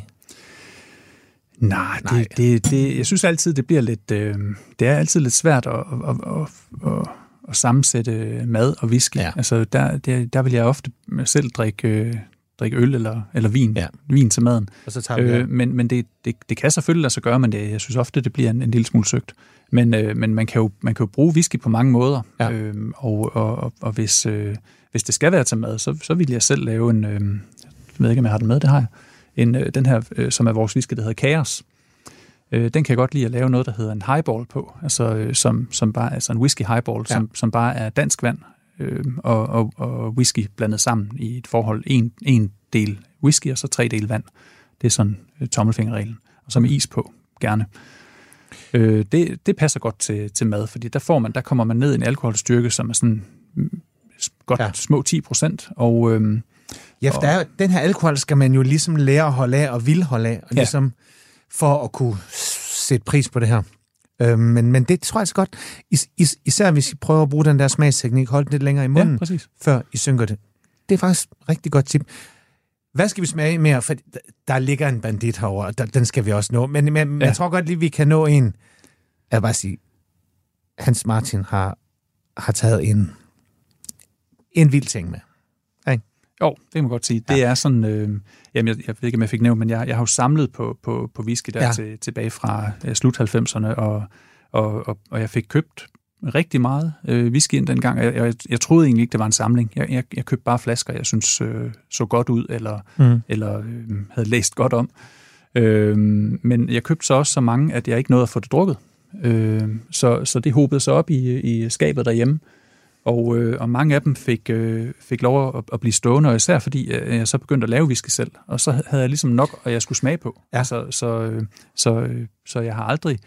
Nej, Nej. det, det, det, jeg synes altid, det bliver lidt, øh, det er altid lidt svært at, at, at, at, at sammensætte mad og whisky. Ja. Altså, der, der, der vil jeg ofte selv drikke, øh, drikke øl eller, eller vin, Ja. vin til maden. Og så tager vi Øh, øh, men men det, det, det kan selvfølgelig lade sig gøre, men det, jeg synes ofte, det bliver en, en lille smule søgt. Men, øh, men man, kan jo, man kan jo bruge whisky på mange måder, Ja. øh, og, og, og, og hvis, øh, hvis det skal være til mad, så, så vil jeg selv lave en, øh, jeg ved ikke, om jeg har den med, det har jeg, en, øh, den her, øh, som er vores whisky, der hedder Chaos. Øh, den kan jeg godt lide at lave noget, der hedder en highball på, altså øh, som, som bare altså en whisky highball, ja. Som, som bare er dansk vand øh, og, og, og whisky blandet sammen i et forhold, en, en del whisky og så tre del vand. Det er sådan øh, tommelfingerreglen. Og så med is på, gerne. Øh, det, det passer godt til, til mad, fordi der får man, der kommer man ned i en alkoholstyrke, som er sådan mm, godt ja. Små 10 procent, og øhm, Ja, for der er, jo- den her alkohol skal man jo ligesom lære at holde af og vil holde af, og Ja. ligesom for at kunne sætte pris på det her. Øh, men, men det tror jeg altså godt, is, is, især hvis I prøver at bruge den der smagsteknik, hold den lidt længere i munden, ja, præcis. før I synker det. Det er faktisk et rigtig godt tip. Hvad skal vi smage mere? For der- der ligger en bandit herovre, og der, den skal vi også nå. Men, men Ja. jeg tror godt lige, vi kan nå en. Jeg vil bare sige, Hans Martin har, har taget en, en vild ting med. Jo, det kan man godt sige. Det er sådan, øh, jamen jeg, jeg ved ikke, om jeg fik nævnt, men jeg, jeg har jo samlet på, på, på whisky der ja. Ja. til, tilbage fra øh, slut 90'erne, og, og, og, og jeg fik købt rigtig meget øh, whisky ind dengang. Jeg, jeg, jeg troede egentlig ikke, det var en samling. Jeg, jeg, jeg købte bare flasker, jeg synes øh, så godt ud, eller, Mm. eller øh, havde læst godt om. Øh, men jeg købte så også så mange, at jeg ikke nåede at få det drukket. Øh, så, så det hobede sig op i, i skabet derhjemme. Og, øh, og mange af dem fik, øh, fik lov at, at blive stående, og især fordi øh, jeg så begyndte at lave whisky selv. Og så havde jeg ligesom nok, og jeg skulle smage på. Ja. Altså, så, øh, så, øh, så jeg har aldrig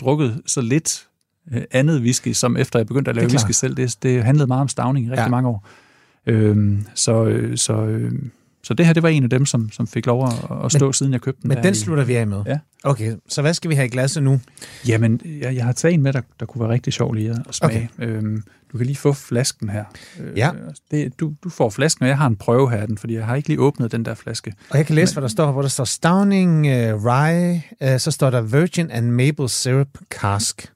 drukket så lidt øh, andet whisky, som efter jeg begyndte at lave whisky selv. Det, det handlede meget om stavning i rigtig ja. Mange år. Øhm, så, øh, så, øh, så det her, det var en af dem, som, som fik lov at, at stå, men, siden jeg købte den. Men den i- slutter vi af med. Ja. Okay, så hvad skal vi have i glasset nu? Jamen, jeg, jeg har taget en med, der, der kunne være rigtig sjov lige at smage. Okay. Øhm, du kan lige få flasken her. Øh, Ja. Det, du, du får flasken, og jeg har en prøve her af den, fordi jeg har ikke lige åbnet den der flaske. Og jeg kan læse, hvad der står, hvor der står Stowning uh, Rye, uh, så står der Virgin and Maple Syrup Cask.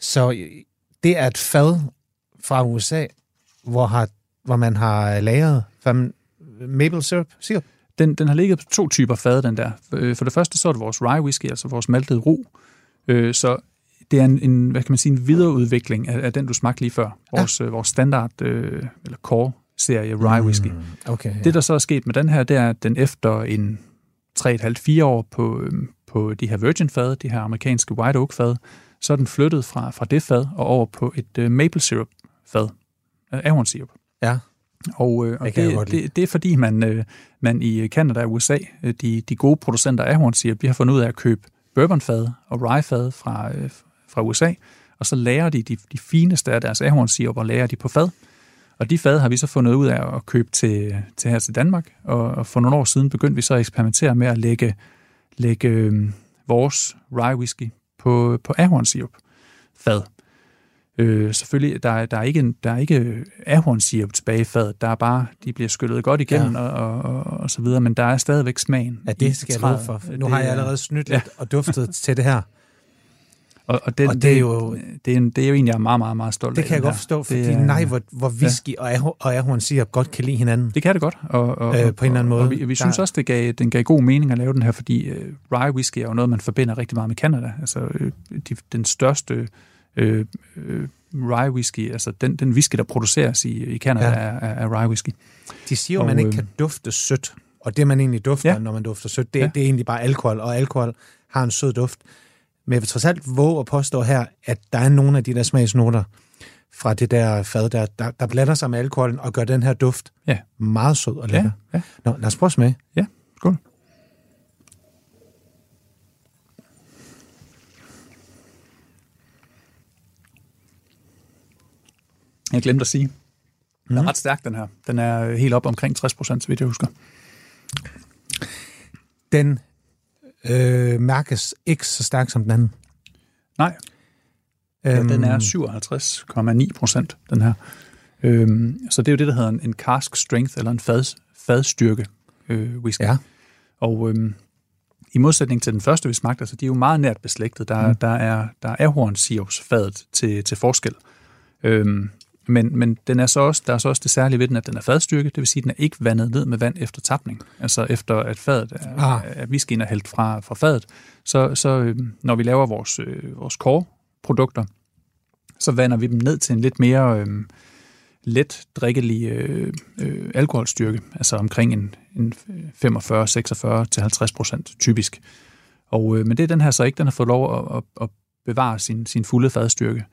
Så øh, det er et fad fra USA, hvor, har, hvor man har lagret maple syrup, sirup. Den, den har ligget på to typer fad, den der. Øh, For det første, så er det vores rye whisky, altså vores maltede ru. Øh, Så det er en, en, hvad kan man sige, en videreudvikling af, af den, du smagte lige før. Vores, ja. vores standard, øh, eller core-serie rye whisky. Mm. Okay, ja. Det, der så er sket med den her, det er, at den efter en 3,5-4 år på, øhm, på de her virgin-fad, de her amerikanske white oak-fad, så er den flyttet fra, fra det fad og over på et maple syrup-fad, ahornsirup. ja. Og, øh, og Det det, det, det er fordi, man, øh, man i Canada og USA, øh, de, de gode producenter af ahornsirup, de har fundet ud af at købe bourbonfad og ryefad fra, øh, fra USA, og så lærer de de, de fineste af deres ahornsirup og lærer de på fad. Og de fad har vi så fundet ud af at købe til, til her til Danmark, og, og for nogle år siden begyndte vi så at eksperimentere med at lægge, lægge øh, vores rye whisky på, på ahornsirup fad. Øh, selvfølgelig, der, er- der er ikke, der er ikke ahornsirup tilbage i fadet. Der er bare, de bliver skyllet godt igennem ja. og, og, og, og så videre, men der er stadigvæk smagen. Ja, det skal jeg træet. for. Nu Det har jeg er- allerede snydt ja. lidt og duftet til det her. Og, og, den, Og det er jo- Det er, en, det er jo en, jeg er meget, meget, meget stolt Det af. kan jeg den godt her. forstå, fordi det er, nej, hvor, hvor whisky og ahor- og ahornsirup godt kan lide hinanden. Det kan det godt. Og, og, Øh, på en eller anden og, måde. Og vi, vi Der- synes også, det gav, den gav god mening at lave den her, fordi uh, rye whisky er jo noget, man forbinder rigtig meget med Canada. Altså øh, de, den største øh, øh, rye whisky, altså den, den whisky, der produceres i, i Canada, Ja. er, er, er rye whisky. De siger jo, at man ikke øh, kan dufte sødt. Og det, man egentlig dufter, ja. Når man dufter sødt, det, ja. det er egentlig bare alkohol, og alkohol har en sød duft. Men jeg vil trods alt våge at påstå her, at der er nogle af de der smagsnoter fra det der fad, der, der, der blander sig med alkoholen og gør den her duft Ja. meget sød og lækker. Ja, ja. Nå, lad os prøve at smage. Ja, skål. Jeg glemte at sige, den er ret stærk, den her. Den er helt op omkring 60 procent, så vidt jeg husker. Den øh, mærkes ikke så stærk som den anden. Nej, ja, den er 57,9 procent, den her. Øhm, så det er jo det, der hedder en, en cask strength, eller en fad, fadstyrke øh, whisky. Ja. Og øhm, i modsætning til den første, vi smagte, altså, de er jo meget nært beslægtet. Der, mm. der er, der er ahornsirupsfadet til, til forskel. Øhm, men, men den er så også, der er så også det særlige ved den, at den er fadstyrke, det vil sige, at den er ikke vandet ned med vand efter tapning. Altså efter at fadet er, Ah. at whiskyen er hældt fra, fra fadet, så, så øhm, når vi laver vores, øh, vores core-produkter, så vander vi dem ned til en lidt mere øh, let drikkelig øh, øh, alkoholstyrke, altså omkring en, en 45, 46 til 50 procent typisk. Og, øh, men det er den her så ikke, den har fået lov at, at, at bevare sin, sin fulde fadstyrke.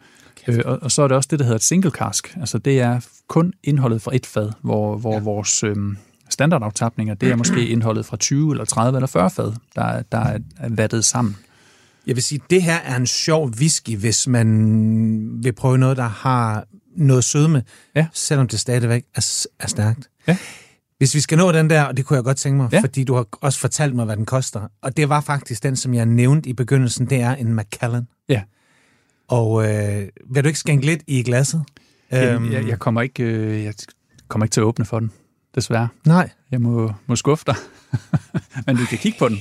Øh, og, og så er det også det, der hedder et single cask. Altså det er kun indholdet fra et fad, hvor, hvor ja. vores øh, standardaftapninger, det er måske indholdet fra 20 eller 30 eller 40 fad, der, er- der er, er vattet sammen. Jeg vil sige, det her er en sjov whisky, hvis man vil prøve noget, der har noget sødme, Ja. selvom det stadigvæk er, er stærkt. Ja. Hvis vi skal nå den der, og det kunne jeg godt tænke mig, ja. Fordi du har også fortalt mig, hvad den koster. Og det var faktisk den, som jeg nævnte i begyndelsen, det er en Macallan. Ja. Og øh, vil du ikke skænke lidt i glasset? Øhm, jeg, jeg, kommer ikke, øh, jeg kommer ikke til at åbne for den, desværre. Nej, Jeg må, må skuffe dig. Men du kan kigge på den.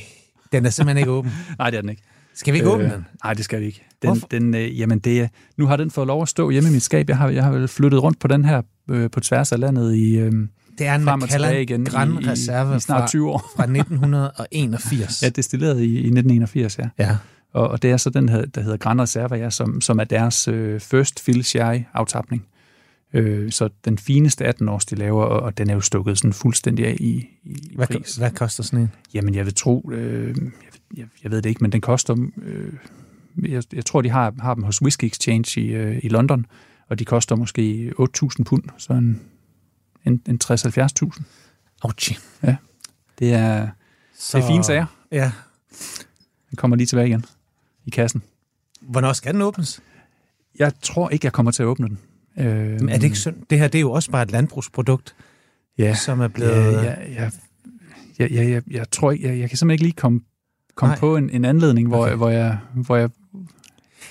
den er simpelthen ikke åben. Nej, det er den ikke. Skal vi ikke øh, åbne den? Nej, det skal vi ikke. Den, Hvorfor? den, øh, jamen det, nu har den fået lov at stå hjemme i mit skab. Jeg har, jeg har flyttet rundt på den her øh, på tværs af landet i øh, Det er en frem og tilbage Macallan igen Grand i, Reserve i, i snart fra, 20 år. fra 1981. Ja, destilleret i, i 1981, ja. ja. Og, og det er så den, her, der hedder Grand Reserva, ja, som, som er deres øh, first fill sherry aftapning. Øh, så den fineste 18-års, de laver, og, og den er jo stukket sådan fuldstændig af i, i Hvad, pris. hvad koster sådan en? Jamen, jeg vil tro, øh, jeg, jeg, jeg ved det ikke, men den koster, øh, jeg, jeg tror, de har, har dem hos Whisky Exchange i, øh, i London, og de koster måske 8.000 pund, så en, en, en 60-70.000. Ouchie. Det er, Så, det er fine sager. Ja. Den kommer lige tilbage igen i kassen. Hvornår skal den åbnes? Jeg tror ikke, jeg kommer til at åbne den. Øh, Men er det ikke synd? Det her det er jo også bare et landbrugsprodukt. ja, som er blevet... Ja, ja, ja, ja, jeg, jeg tror ikke, jeg, jeg kan simpelthen ikke lige komme, komme Nej. på en, en anledning, hvor, okay. hvor jeg... Hvor jeg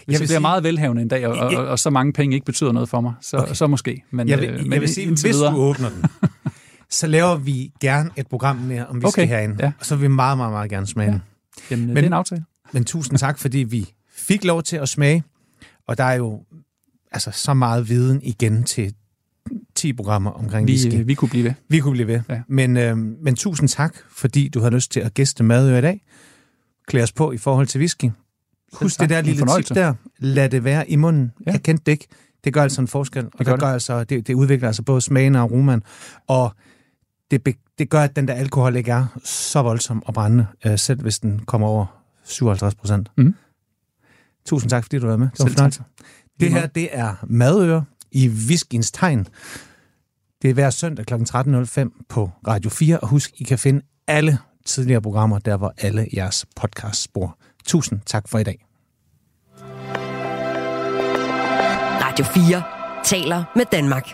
hvis jeg, vil bliver sige- meget velhavende en dag, og, Ja. og, og så mange penge ikke betyder noget for mig, så, Okay. så måske. Men, Jeg vil, øh, jeg men vil sige, hvis videre, du åbner den, så laver vi gerne et program mere om whisky Okay, herinde. ja. Og så vil vi meget, meget, meget gerne smage Ja. den. jamen, Men- det er en aftale. Men tusind tak, fordi vi fik lov til at smage. Og der er jo altså så meget viden igen til 10 programmer omkring Vi, whisky. øh, vi kunne blive ved. Vi kunne blive ved. Ja. Men, øh, men tusind tak, fordi du har lyst til at gæste Madø i dag. Klæd os på i forhold til whisky. Husk det der lille tip der. Lad det være i munden. Ja. Jeg kendte det ikke. Det gør altså en forskel. Og det, gør det. gør altså, det, det udvikler altså både smagen og aromaen. Og det, det gør, at den der alkohol ikke er så voldsom og brændende, øh, selv hvis den kommer over 57 procent. Mhm. Tusind tak, fordi du var med. Det var Selv fornøjelse. tak. Det her, det er Madøre i Whiskens Tegn. Det er hver søndag kl. 13.05 på Radio 4, og husk, I kan finde alle tidligere programmer, der hvor alle jeres podcasts spor. Tusind tak for i dag. Radio 4 taler med Danmark.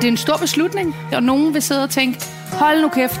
Det er en stor beslutning, og nogen vil sidde og tænke, hold nu kæft,